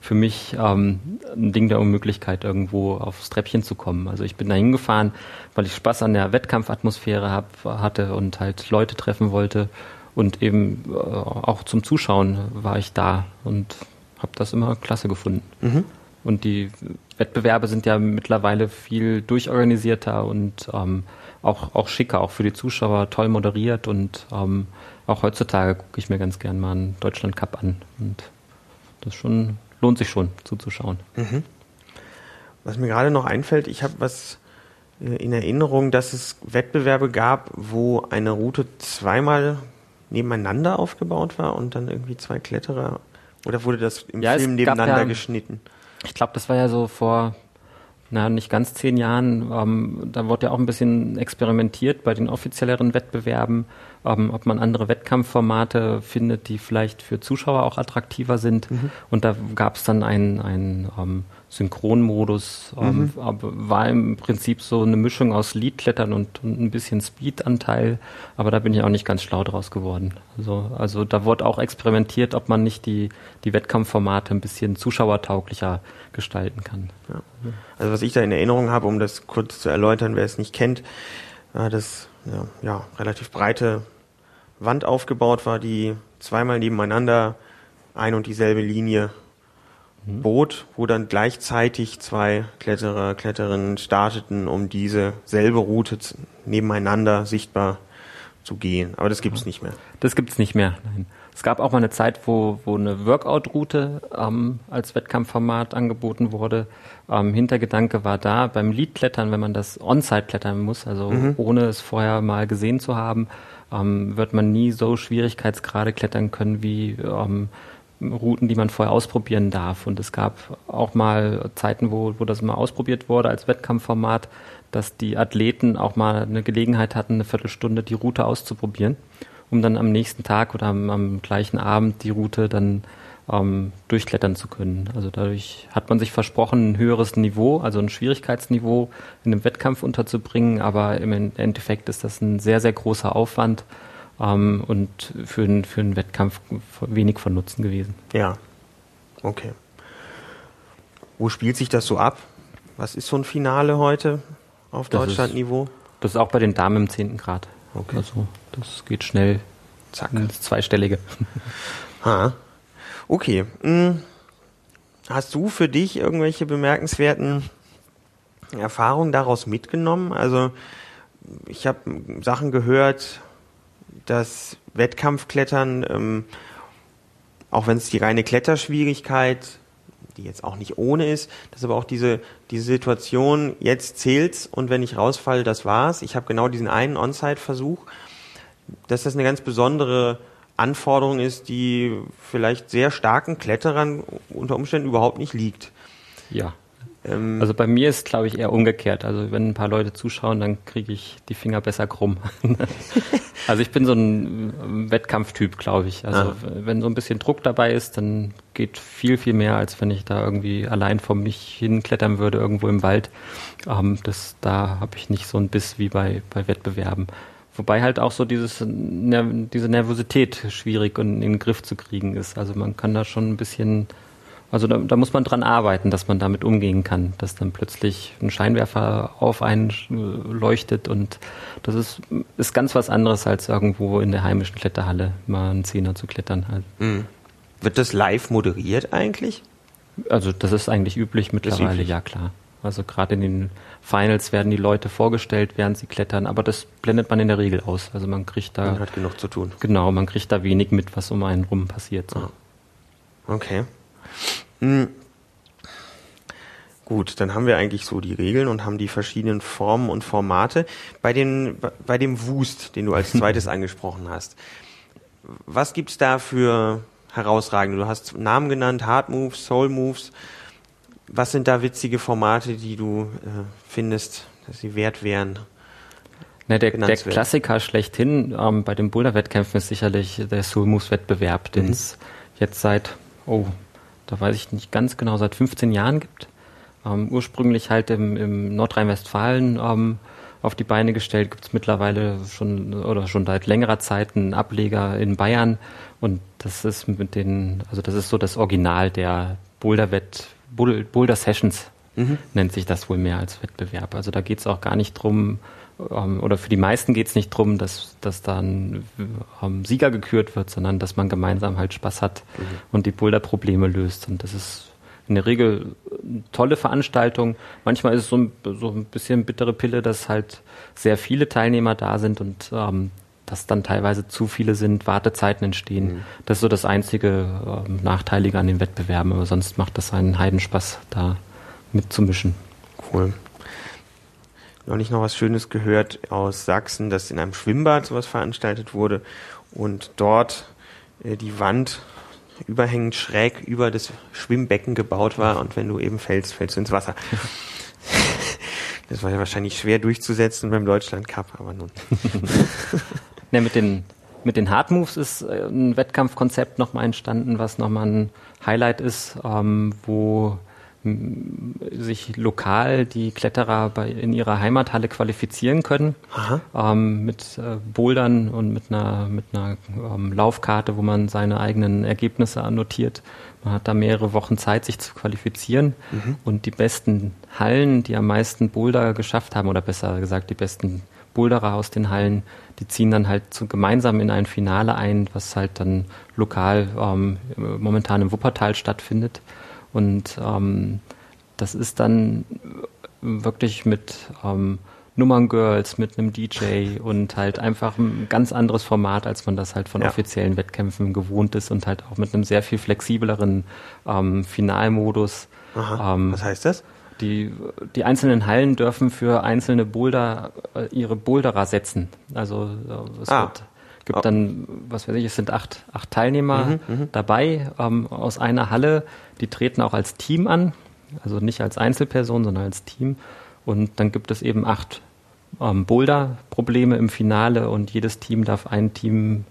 für mich ähm, ein Ding der Unmöglichkeit irgendwo aufs Treppchen zu kommen. Also ich bin da hingefahren, weil ich Spaß an der Wettkampfatmosphäre hab, hatte und halt Leute treffen wollte und eben äh, auch zum Zuschauen war ich da und habe das immer klasse gefunden. Und die Wettbewerbe sind ja mittlerweile viel durchorganisierter und ähm, auch, auch schicker, auch für die Zuschauer toll moderiert und ähm, auch heutzutage gucke ich mir ganz gern mal einen Deutschland Cup an und das schon lohnt sich schon zuzuschauen. Was mir gerade noch einfällt, ich habe was äh, in Erinnerung, dass es Wettbewerbe gab, wo eine Route zweimal nebeneinander aufgebaut war und dann irgendwie zwei Kletterer oder wurde das im Ja, Film nebeneinander ja- geschnitten? Ich glaube, das war ja so vor na, nicht ganz zehn Jahren. Ähm, da wurde ja auch ein bisschen experimentiert bei den offizielleren Wettbewerben, ähm, ob man andere Wettkampfformate findet, die vielleicht für Zuschauer auch attraktiver sind. Mhm. Und da gab es dann ein, ein ähm, Synchronmodus, ähm, mhm. war im Prinzip so eine Mischung aus Leadklettern und, und ein bisschen Speed-Anteil, aber da bin ich auch nicht ganz schlau draus geworden. Also, also da wurde auch experimentiert, ob man nicht die, die Wettkampfformate ein bisschen zuschauertauglicher gestalten kann. Ja. Also was ich da in Erinnerung habe, um das kurz zu erläutern, wer es nicht kennt, war das ja, ja, relativ breite Wand aufgebaut war, die zweimal nebeneinander ein und dieselbe Linie mhm. bot, wo dann gleichzeitig zwei Kletterer, Kletterinnen starteten, um diese selbe Route nebeneinander sichtbar zu gehen. Aber das gibt es nicht mehr. Das gibt es nicht mehr, nein. Es gab auch mal eine Zeit, wo, wo eine Workout-Route ähm, als Wettkampfformat angeboten wurde. Ähm, Hintergedanke war da, beim Lead-Klettern, wenn man das On-Site klettern muss, also mhm. ohne es vorher mal gesehen zu haben, ähm, wird man nie so Schwierigkeitsgrade klettern können wie ähm, Routen, die man vorher ausprobieren darf. Und es gab auch mal Zeiten, wo, wo das mal ausprobiert wurde als Wettkampfformat, dass die Athleten auch mal eine Gelegenheit hatten, eine Viertelstunde die Route auszuprobieren, um dann am nächsten Tag oder am, am gleichen Abend die Route dann ähm, durchklettern zu können. Also dadurch hat man sich versprochen, ein höheres Niveau, also ein Schwierigkeitsniveau in einem Wettkampf unterzubringen, aber im Endeffekt ist das ein sehr, sehr großer Aufwand ähm, und für, einen, für einen Wettkampf wenig von Nutzen gewesen. Ja, okay. Wo spielt sich das so ab? Was ist so ein Finale heute auf Deutschlandniveau? Das ist auch bei den Damen im 10. Grad. Okay. Also das geht schnell. Zack. Ins Zweistellige. Ha. Okay. Hm. Hast du für dich irgendwelche bemerkenswerten Erfahrungen daraus mitgenommen? Also ich habe Sachen gehört, dass Wettkampfklettern, ähm, auch wenn es die reine Kletterschwierigkeit, die jetzt auch nicht ohne ist, dass aber auch diese, diese Situation, jetzt zählt's und wenn ich rausfalle, das war's. Ich habe genau diesen einen On-Site-Versuch, dass das eine ganz besondere Anforderung ist, die vielleicht sehr starken Kletterern unter Umständen überhaupt nicht liegt. Ja. Ähm, also bei mir ist, glaube ich, eher umgekehrt. Also wenn ein paar Leute zuschauen, dann kriege ich die Finger besser krumm. also ich bin so ein Wettkampftyp, glaube ich. Also ah. wenn so ein bisschen Druck dabei ist, dann geht viel, viel mehr, als wenn ich da irgendwie allein vor mich hinklettern würde, irgendwo im Wald. Ähm, das, da habe ich nicht so ein Biss wie bei, bei Wettbewerben. Wobei halt auch so dieses, diese Nervosität schwierig und in den Griff zu kriegen ist. Also man kann da schon ein bisschen also da, da, muss man dran arbeiten, dass man damit umgehen kann, dass dann plötzlich ein Scheinwerfer auf einen leuchtet und das ist, ist ganz was anderes als irgendwo in der heimischen Kletterhalle mal einen Zehner zu klettern halt. Mhm. Wird das live moderiert eigentlich? Also das ist eigentlich üblich mittlerweile, üblich. ja klar. Also gerade in den Finals werden die Leute vorgestellt, während sie klettern, aber das blendet man in der Regel aus. Also man kriegt da. Man hat genug zu tun. Genau, man kriegt da wenig mit, was um einen rum passiert. So. Okay. Hm. Gut, dann haben wir eigentlich so die Regeln und haben die verschiedenen Formen und Formate. Bei, den, bei dem Wust, den du als zweites angesprochen hast, was gibt's da für herausragende? Du hast Namen genannt, Hard Moves, Soul Moves. Was sind da witzige Formate, die du äh, findest, dass sie wert wären? Na, der, der Klassiker schlechthin ähm, bei den Boulder-Wettkämpfen ist sicherlich der Soul Moves-Wettbewerb, den es mhm. jetzt seit, oh, da weiß ich nicht ganz genau, seit 15 Jahren gibt. Ähm, ursprünglich halt im, im Nordrhein-Westfalen ähm, auf die Beine gestellt, gibt es mittlerweile schon oder schon seit längerer Zeit einen Ableger in Bayern und das ist mit den, also das ist so das Original der Boulder-Wett, Boulder Sessions mhm. nennt sich das wohl mehr als Wettbewerb. Also da geht es auch gar nicht drum, oder für die meisten geht es nicht darum, dass, dass da ein ähm, Sieger gekürt wird, sondern dass man gemeinsam halt Spaß hat mhm. und die Boulder-Probleme löst. Und das ist in der Regel eine tolle Veranstaltung. Manchmal ist es so ein, so ein bisschen bittere Pille, dass halt sehr viele Teilnehmer da sind und ähm, dass dann teilweise zu viele sind, Wartezeiten entstehen. Mhm. Das ist so das einzige ähm, Nachteilige an den Wettbewerben, aber sonst macht das einen Heidenspaß, da mitzumischen. Cool neulich noch was Schönes gehört aus Sachsen, dass in einem Schwimmbad sowas veranstaltet wurde und dort äh, die Wand überhängend schräg über das Schwimmbecken gebaut war und wenn du eben fällst, fällst du ins Wasser. Das war ja wahrscheinlich schwer durchzusetzen beim Deutschland Cup, aber nun. ne, mit den, mit den Hard Moves ist äh, ein Wettkampfkonzept nochmal entstanden, was nochmal ein Highlight ist, ähm, wo sich lokal die Kletterer bei, in ihrer Heimathalle qualifizieren können ähm, mit äh, Bouldern und mit einer, mit einer ähm, Laufkarte, wo man seine eigenen Ergebnisse annotiert. Man hat da mehrere Wochen Zeit, sich zu qualifizieren mhm. und die besten Hallen, die am meisten Boulder geschafft haben, oder besser gesagt die besten Boulderer aus den Hallen, die ziehen dann halt zu, gemeinsam in ein Finale ein, was halt dann lokal ähm, momentan im Wuppertal stattfindet. Und ähm, das ist dann wirklich mit ähm, Nummerngirls, mit einem DJ und halt einfach ein ganz anderes Format, als man das halt von ja. offiziellen Wettkämpfen gewohnt ist und halt auch mit einem sehr viel flexibleren ähm, Finalmodus. Aha, ähm, was heißt das? Die, die einzelnen Hallen dürfen für einzelne Boulder äh, ihre Boulderer setzen. Also äh, es ah. wird gibt oh. dann, was weiß ich, es sind acht, acht Teilnehmer mhm, mhm, dabei ähm, aus einer Halle. Die treten auch als Team an, also nicht als Einzelperson, sondern als Team. Und dann gibt es eben acht ähm, Boulder-Probleme im Finale und jedes Team darf ein Team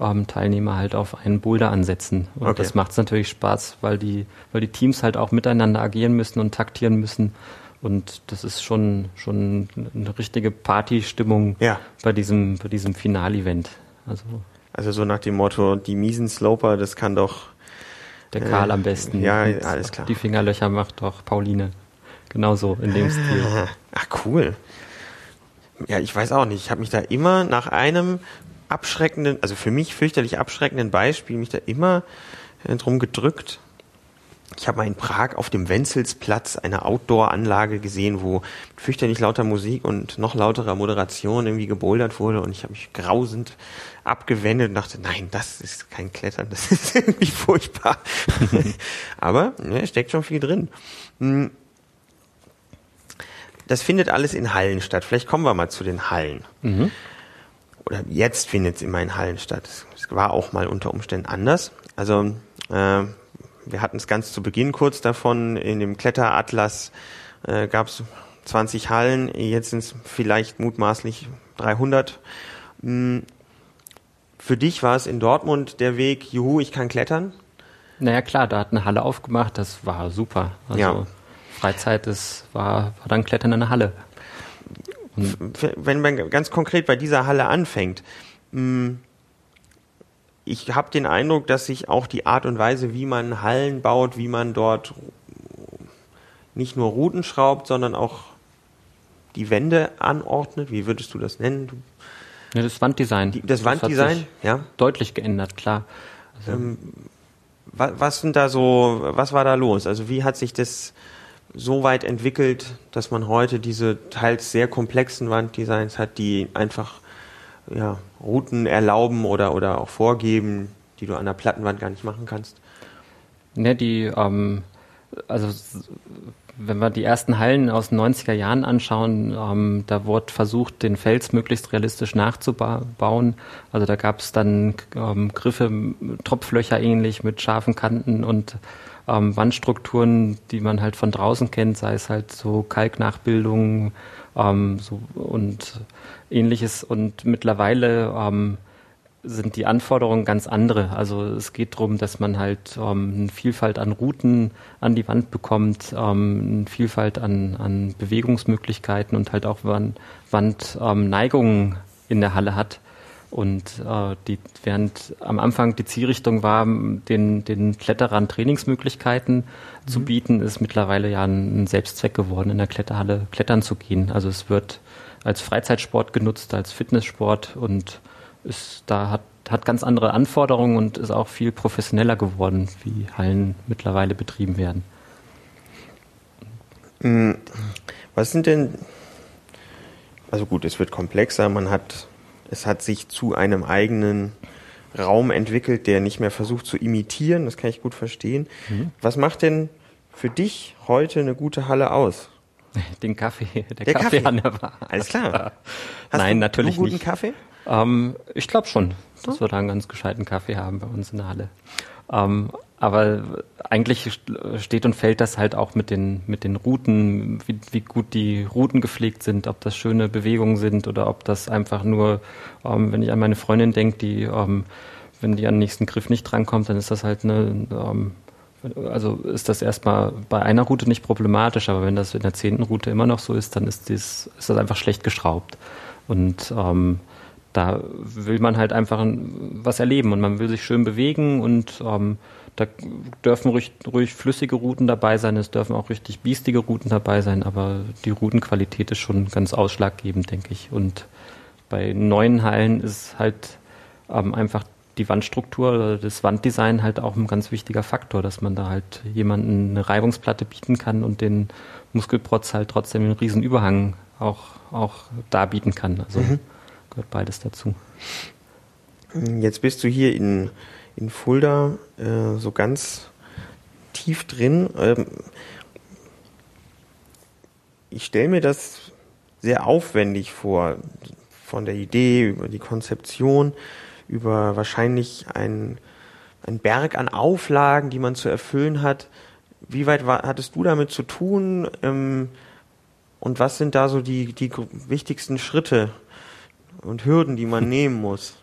ähm, Teilnehmer halt auf einen Boulder ansetzen. Und okay. das macht es natürlich Spaß, weil die, weil die Teams halt auch miteinander agieren müssen und taktieren müssen. Und das ist schon, schon eine richtige Partystimmung ja. bei diesem, bei diesem Final-Event. Also, also so nach dem Motto, die miesen Sloper, das kann doch der Karl äh, am besten. Ja, alles klar. Die Fingerlöcher macht doch Pauline. Genauso in dem Stil. Ach cool. Ja, ich weiß auch nicht. Ich habe mich da immer nach einem abschreckenden, also für mich fürchterlich abschreckenden Beispiel, mich da immer äh, drum gedrückt, ich habe mal in Prag auf dem Wenzelsplatz eine Outdoor-Anlage gesehen, wo fürchterlich lauter Musik und noch lauterer Moderation irgendwie gebouldert wurde und ich habe mich grausend abgewendet und dachte, nein, das ist kein Klettern, das ist irgendwie furchtbar. Aber ne, steckt schon viel drin. Hm. Das findet alles in Hallen statt. Vielleicht kommen wir mal zu den Hallen. Mhm. Oder jetzt findet es immer in Hallen statt. Es war auch mal unter Umständen anders. Also äh, wir hatten es ganz zu Beginn kurz davon, in dem Kletteratlas äh, gab es 20 Hallen, jetzt sind es vielleicht mutmaßlich 300. Hm, für dich war es in Dortmund der Weg, juhu, ich kann klettern? Naja klar, da hat eine Halle aufgemacht, das war super. Also ja. Freizeit ist, war, war dann Klettern in einer Halle. Und Wenn man ganz konkret bei dieser Halle anfängt, mh, hm, ich habe den Eindruck, dass sich auch die Art und Weise, wie man Hallen baut, wie man dort nicht nur Routen schraubt, sondern auch die Wände anordnet. Wie würdest du das nennen? Du ja, das Wanddesign. Die, das, das Wanddesign, ja. Deutlich geändert, klar. Also ähm, was, was sind da so, was war da los? Also wie hat sich das so weit entwickelt, dass man heute diese teils sehr komplexen Wanddesigns hat, die einfach ja, Routen erlauben oder, oder auch vorgeben, die du an der Plattenwand gar nicht machen kannst? Ne, die, ähm, also wenn wir die ersten Hallen aus den 90er Jahren anschauen, ähm, da wurde versucht, den Fels möglichst realistisch nachzubauen. Also da gab es dann ähm, Griffe, Tropflöcher ähnlich mit scharfen Kanten und ähm, Wandstrukturen, die man halt von draußen kennt, sei es halt so Kalknachbildungen ähm, so, und ähnliches. Und mittlerweile ähm, sind die Anforderungen ganz andere. Also es geht darum, dass man halt ähm, eine Vielfalt an Routen an die Wand bekommt, ähm, eine Vielfalt an, an Bewegungsmöglichkeiten und halt auch Wand, Wandneigungen ähm, in der Halle hat. Und äh, die, während am Anfang die Zielrichtung war, den, den Kletterern Trainingsmöglichkeiten mhm. zu bieten, ist mittlerweile ja ein, ein Selbstzweck geworden, in der Kletterhalle klettern zu gehen. Also es wird als Freizeitsport genutzt, als Fitnesssport und ist, da hat, hat ganz andere Anforderungen und ist auch viel professioneller geworden, wie Hallen mittlerweile betrieben werden. Mhm. Was sind denn, also gut, es wird komplexer, man hat es hat sich zu einem eigenen Raum entwickelt, der nicht mehr versucht zu imitieren. Das kann ich gut verstehen. Mhm. Was macht denn für dich heute eine gute Halle aus? Den Kaffee, der, der Kaffee, Kaffee, an der Bar. Alles klar. Hast Nein, du, natürlich guten nicht. Kaffee? Ähm, ich glaube schon, dass wir da einen ganz gescheiten Kaffee haben bei uns in der Halle. Ähm, aber eigentlich steht und fällt das halt auch mit den, mit den Routen, wie, wie gut die Routen gepflegt sind, ob das schöne Bewegungen sind oder ob das einfach nur, ähm, wenn ich an meine Freundin denke, die, ähm, wenn die an den nächsten Griff nicht drankommt, dann ist das halt eine, ähm, also ist das erstmal bei einer Route nicht problematisch, aber wenn das in der zehnten Route immer noch so ist, dann ist, dies, ist das einfach schlecht geschraubt. Und ähm, da will man halt einfach was erleben und man will sich schön bewegen und ähm, da dürfen ruhig, ruhig flüssige Routen dabei sein, es dürfen auch richtig biestige Routen dabei sein, aber die Routenqualität ist schon ganz ausschlaggebend, denke ich. Und bei neuen Hallen ist halt ähm, einfach die Wandstruktur oder das Wanddesign halt auch ein ganz wichtiger Faktor, dass man da halt jemanden eine Reibungsplatte bieten kann und den Muskelprotz halt trotzdem einen riesen Überhang auch, auch da bieten kann. Also mhm. gehört beides dazu. Jetzt bist du hier in in Fulda äh, so ganz tief drin. Ähm, ich stelle mir das sehr aufwendig vor, von der Idee über die Konzeption, über wahrscheinlich ein, ein Berg an Auflagen, die man zu erfüllen hat. Wie weit war, hattest du damit zu tun? Ähm, und was sind da so die, die wichtigsten Schritte und Hürden, die man nehmen muss?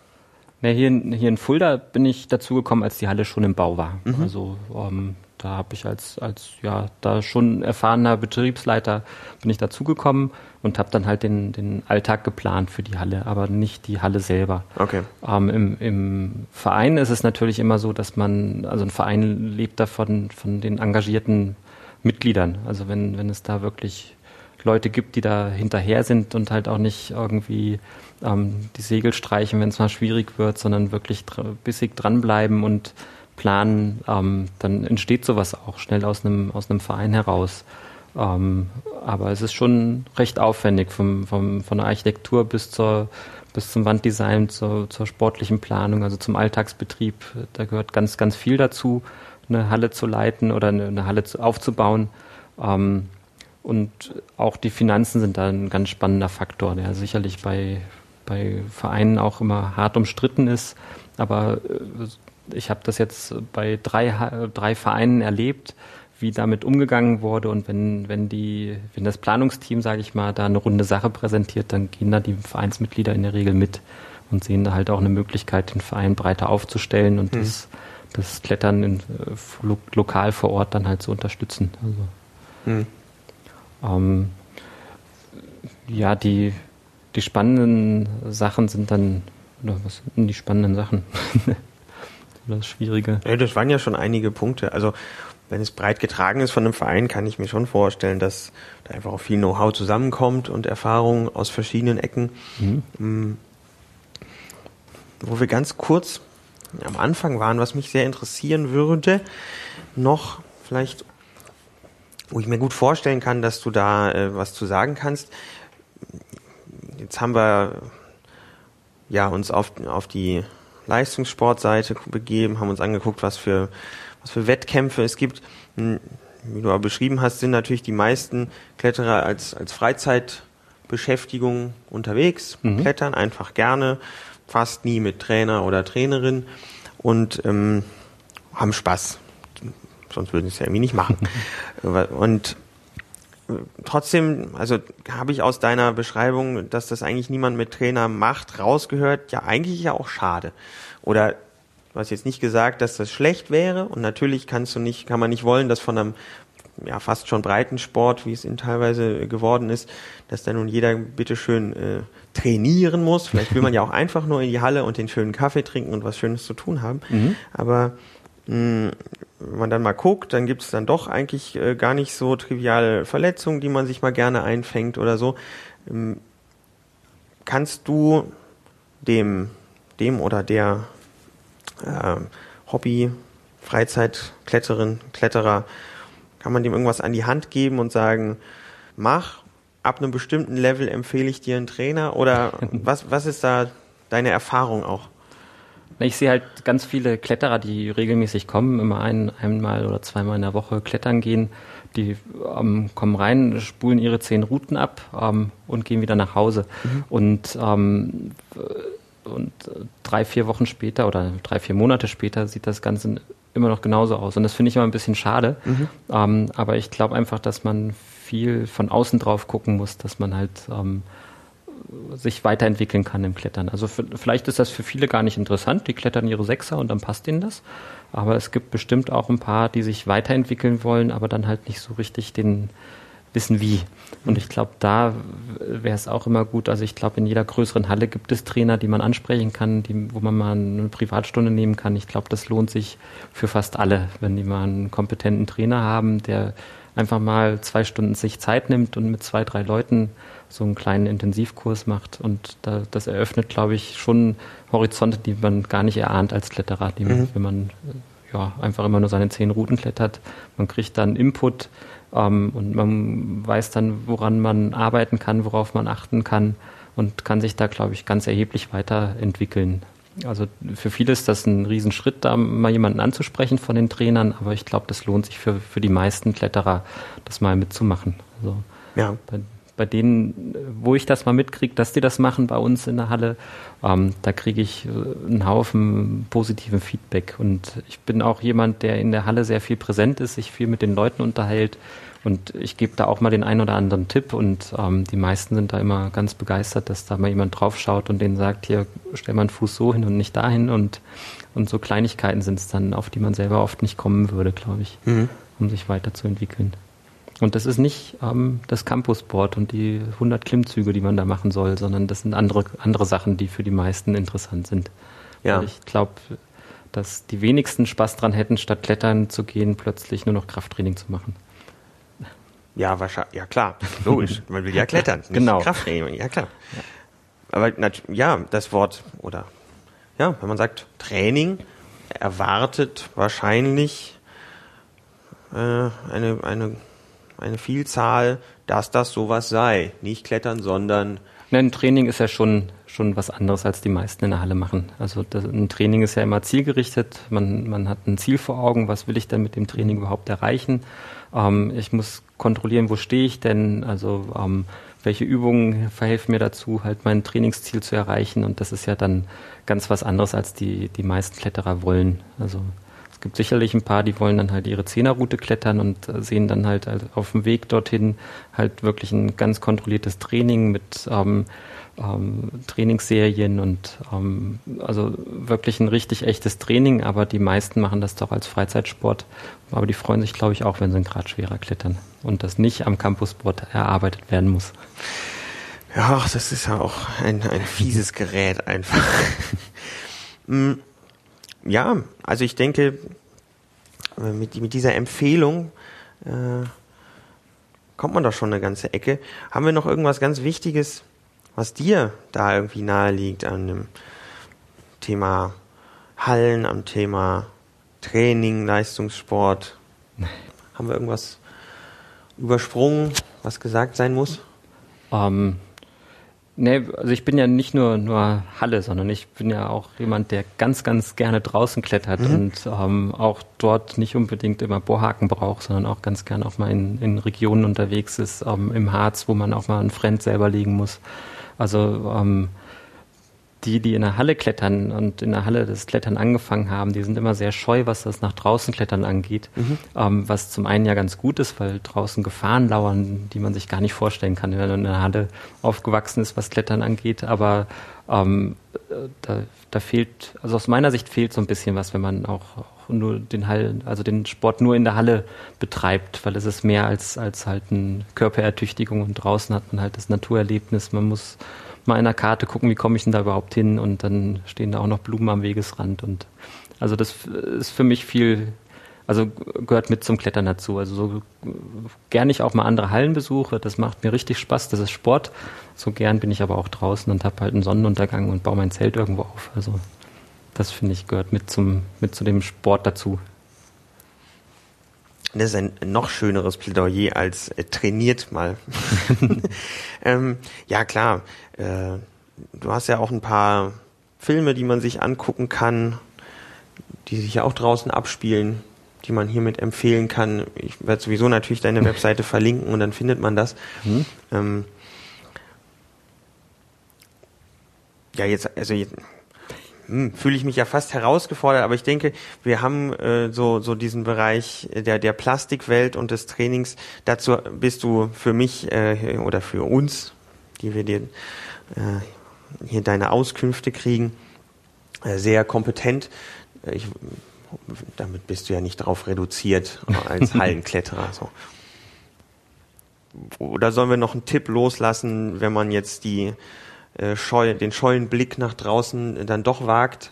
Na, hier, in, hier in Fulda bin ich dazugekommen, als die Halle schon im Bau war. Mhm. Also ähm, da habe ich als, als ja da schon erfahrener Betriebsleiter bin ich dazugekommen und habe dann halt den, den Alltag geplant für die Halle, aber nicht die Halle selber. Okay. Ähm, im, Im Verein ist es natürlich immer so, dass man, also ein Verein lebt davon von den engagierten Mitgliedern. Also wenn, wenn es da wirklich Leute gibt, die da hinterher sind und halt auch nicht irgendwie ähm, die Segel streichen, wenn es mal schwierig wird, sondern wirklich dr bissig dranbleiben und planen, ähm, dann entsteht sowas auch schnell aus einem, aus einem Verein heraus. Ähm, aber es ist schon recht aufwendig, vom, vom, von der Architektur bis, zur, bis zum Wanddesign, zur, zur sportlichen Planung, also zum Alltagsbetrieb. Da gehört ganz, ganz viel dazu, eine Halle zu leiten oder eine, eine Halle zu, aufzubauen. Ähm, und auch die Finanzen sind da ein ganz spannender Faktor, der sicherlich bei, bei Vereinen auch immer hart umstritten ist. Aber äh, ich habe das jetzt bei drei, drei Vereinen erlebt, wie damit umgegangen wurde. Und wenn, wenn, die, wenn das Planungsteam, sage ich mal, da eine runde Sache präsentiert, dann gehen da die Vereinsmitglieder in der Regel mit und sehen da halt auch eine Möglichkeit, den Verein breiter aufzustellen und mhm. das, das Klettern in, lo, lokal vor Ort dann halt zu unterstützen. Also, mhm. ähm, ja, die, die spannenden Sachen sind dann, oder was sind die spannenden Sachen? das Schwierige. Ja, das waren ja schon einige Punkte. Also, wenn es breit getragen ist von einem Verein, kann ich mir schon vorstellen, dass da einfach auch viel Know-how zusammenkommt und Erfahrungen aus verschiedenen Ecken. Mhm. Mm. Wo wir ganz kurz am Anfang waren, was mich sehr interessieren würde, noch vielleicht, wo ich mir gut vorstellen kann, dass du da äh, was zu sagen kannst, Jetzt haben wir ja, uns auf, auf die Leistungssportseite begeben, haben uns angeguckt, was für, was für Wettkämpfe es gibt. Hm, wie du aber beschrieben hast, sind natürlich die meisten Kletterer als, als Freizeitbeschäftigung unterwegs, mhm. klettern einfach gerne, fast nie mit Trainer oder Trainerin und ähm, haben Spaß. Sonst würden sie es ja irgendwie nicht machen. und trotzdem, also habe ich aus deiner Beschreibung, dass das eigentlich niemand mit Trainer macht, rausgehört, ja eigentlich ja auch schade. Oder du hast jetzt nicht gesagt, dass das schlecht wäre und natürlich kannst du nicht, kann man nicht wollen, dass von einem ja fast schon breiten Sport, wie es ihn teilweise geworden ist, dass da nun jeder bitteschön äh, trainieren muss. Vielleicht will man ja auch einfach nur in die Halle und den schönen Kaffee trinken und was Schönes zu tun haben. Mhm. Aber mh, wenn man dann mal guckt, dann gibt es dann doch eigentlich äh, gar nicht so triviale Verletzungen, die man sich mal gerne einfängt oder so. Ähm, kannst du dem, dem oder der äh, Hobby, Freizeitkletterin, Kletterer, kann man dem irgendwas an die Hand geben und sagen, mach, ab einem bestimmten Level empfehle ich dir einen Trainer oder was, was ist da deine Erfahrung auch? Ich sehe halt ganz viele Kletterer, die regelmäßig kommen, immer ein, einmal oder zweimal in der Woche klettern gehen. Die ähm, kommen rein, spulen ihre zehn Routen ab ähm, und gehen wieder nach Hause. Mhm. Und, ähm, und drei, vier Wochen später oder drei, vier Monate später sieht das Ganze immer noch genauso aus. Und das finde ich immer ein bisschen schade. Mhm. Ähm, aber ich glaube einfach, dass man viel von außen drauf gucken muss, dass man halt ähm, sich weiterentwickeln kann im Klettern. Also für, vielleicht ist das für viele gar nicht interessant. Die klettern ihre Sechser und dann passt ihnen das. Aber es gibt bestimmt auch ein paar, die sich weiterentwickeln wollen, aber dann halt nicht so richtig den wissen wie. Und ich glaube, da wäre es auch immer gut. Also ich glaube, in jeder größeren Halle gibt es Trainer, die man ansprechen kann, die, wo man mal eine Privatstunde nehmen kann. Ich glaube, das lohnt sich für fast alle, wenn die mal einen kompetenten Trainer haben, der einfach mal zwei Stunden sich Zeit nimmt und mit zwei, drei Leuten so einen kleinen Intensivkurs macht. Und da, das eröffnet, glaube ich, schon Horizonte, die man gar nicht erahnt als Kletterer, die, mhm. wenn man ja, einfach immer nur seine zehn Routen klettert. Man kriegt dann Input ähm, und man weiß dann, woran man arbeiten kann, worauf man achten kann und kann sich da, glaube ich, ganz erheblich weiterentwickeln. Also für viele ist das ein Riesenschritt, da mal jemanden anzusprechen von den Trainern, aber ich glaube, das lohnt sich für, für die meisten Kletterer, das mal mitzumachen. Also ja. bei, bei denen, wo ich das mal mitkriege, dass die das machen bei uns in der Halle, ähm, da kriege ich äh, einen Haufen positiven Feedback. Und ich bin auch jemand, der in der Halle sehr viel präsent ist, sich viel mit den Leuten unterhält. Und ich gebe da auch mal den einen oder anderen Tipp und ähm, die meisten sind da immer ganz begeistert, dass da mal jemand draufschaut und denen sagt, hier stell mal einen Fuß so hin und nicht dahin und, und so Kleinigkeiten sind es dann, auf die man selber oft nicht kommen würde, glaube ich, mhm. um sich weiterzuentwickeln. Und das ist nicht ähm, das Campusboard und die 100 Klimmzüge, die man da machen soll, sondern das sind andere, andere Sachen, die für die meisten interessant sind. Ja. Weil ich glaube, dass die wenigsten Spaß dran hätten, statt klettern zu gehen, plötzlich nur noch Krafttraining zu machen. Ja, wahrscheinlich, ja klar, logisch. Man will ja klettern, nicht genau. Krafttraining, ja klar. Ja. Aber ja, das Wort oder ja, wenn man sagt Training, erwartet wahrscheinlich äh, eine, eine eine Vielzahl, dass das sowas sei. Nicht klettern, sondern. Nein, Training ist ja schon, schon was anderes, als die meisten in der Halle machen. Also das, ein Training ist ja immer zielgerichtet. Man, man hat ein Ziel vor Augen. Was will ich denn mit dem Training überhaupt erreichen? Ähm, ich muss kontrollieren, wo stehe ich denn? Also ähm, welche Übungen verhelfen mir dazu, halt mein Trainingsziel zu erreichen? Und das ist ja dann ganz was anderes, als die, die meisten Kletterer wollen. Also es gibt sicherlich ein paar, die wollen dann halt ihre Zehnerroute klettern und äh, sehen dann halt auf dem Weg dorthin halt wirklich ein ganz kontrolliertes Training mit ähm, ähm, Trainingsserien und ähm, also wirklich ein richtig echtes Training, aber die meisten machen das doch als Freizeitsport. Aber die freuen sich, glaube ich, auch, wenn sie einen Grad schwerer klettern und das nicht am Campusboard erarbeitet werden muss. Ja, das ist ja auch ein, ein fieses Gerät einfach. ja, also ich denke, äh, mit, mit dieser Empfehlung äh, kommt man doch schon eine ganze Ecke. Haben wir noch irgendwas ganz Wichtiges, was dir da irgendwie nahe liegt an dem Thema Hallen, am Thema Training, Leistungssport? Haben wir irgendwas übersprungen, was gesagt sein muss? Ähm, Nee, also ich bin ja nicht nur, nur Halle, sondern ich bin ja auch jemand, der ganz, ganz gerne draußen klettert mhm. und ähm, auch dort nicht unbedingt immer Bohrhaken braucht, sondern auch ganz gerne auch mal in, in Regionen unterwegs ist, ähm, im Harz, wo man auch mal einen Fremd selber legen muss. Also ähm, die, die in der Halle klettern und in der Halle das Klettern angefangen haben, die sind immer sehr scheu, was das nach draußen Klettern angeht. Mhm. Ähm, was zum einen ja ganz gut ist, weil draußen Gefahren lauern, die man sich gar nicht vorstellen kann, wenn man in der Halle aufgewachsen ist, was Klettern angeht. Aber ähm, da, da fehlt, also aus meiner Sicht fehlt so ein bisschen was, wenn man auch, auch nur den Hall, also den Sport nur in der Halle betreibt, weil es ist mehr als, als halt eine Körperertüchtigung und draußen hat man halt das Naturerlebnis. Man muss mal in der Karte gucken, wie komme ich denn da überhaupt hin und dann stehen da auch noch Blumen am Wegesrand und also das ist für mich viel, also gehört mit zum Klettern dazu. Also so gern ich auch mal andere Hallen besuche, das macht mir richtig Spaß, das ist Sport. So gern bin ich aber auch draußen und habe halt einen Sonnenuntergang und baue mein Zelt irgendwo auf. Also das finde ich gehört mit zum mit zu dem Sport dazu. Das ist ein noch schöneres Plädoyer als äh, trainiert mal. ähm, ja, klar. Äh, du hast ja auch ein paar Filme, die man sich angucken kann, die sich ja auch draußen abspielen, die man hiermit empfehlen kann. Ich werde sowieso natürlich deine Webseite verlinken und dann findet man das. Mhm. Ähm, ja, jetzt, also jetzt, hm, fühle ich mich ja fast herausgefordert, aber ich denke, wir haben äh, so, so diesen Bereich der, der Plastikwelt und des Trainings. Dazu bist du für mich äh, oder für uns, die wir dir äh, hier deine Auskünfte kriegen, äh, sehr kompetent. Ich, damit bist du ja nicht darauf reduziert als Hallenkletterer. So. Oder sollen wir noch einen Tipp loslassen, wenn man jetzt die äh, scheu, den scheuen Blick nach draußen dann doch wagt.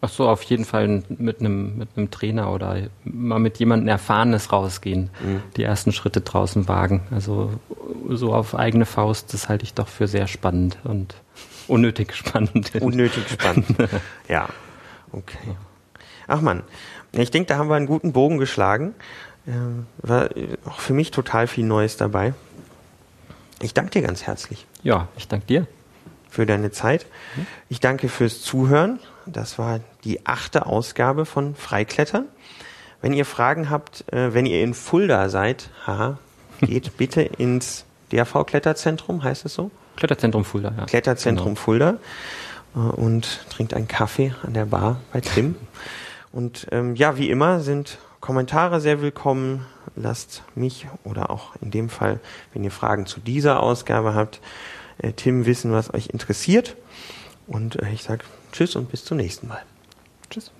Ach so, auf jeden Fall mit einem mit einem Trainer oder mal mit jemandem Erfahrenes rausgehen, mhm. die ersten Schritte draußen wagen. Also so auf eigene Faust, das halte ich doch für sehr spannend und unnötig spannend. Unnötig spannend. ja, okay. Ach man, ich denke, da haben wir einen guten Bogen geschlagen. Äh, war auch für mich total viel Neues dabei. Ich danke dir ganz herzlich. Ja, ich danke dir für deine Zeit. Ich danke fürs Zuhören. Das war die achte Ausgabe von Freiklettern. Wenn ihr Fragen habt, äh, wenn ihr in Fulda seid, haha, geht bitte ins DRV Kletterzentrum, heißt es so? Kletterzentrum Fulda, ja. Kletterzentrum genau. Fulda äh, und trinkt einen Kaffee an der Bar bei Tim. Und ähm, ja, wie immer sind Kommentare sehr willkommen. Lasst mich oder auch in dem Fall, wenn ihr Fragen zu dieser Ausgabe habt, äh, Tim wissen, was euch interessiert. Und äh, ich sage Tschüss und bis zum nächsten Mal. Tschüss.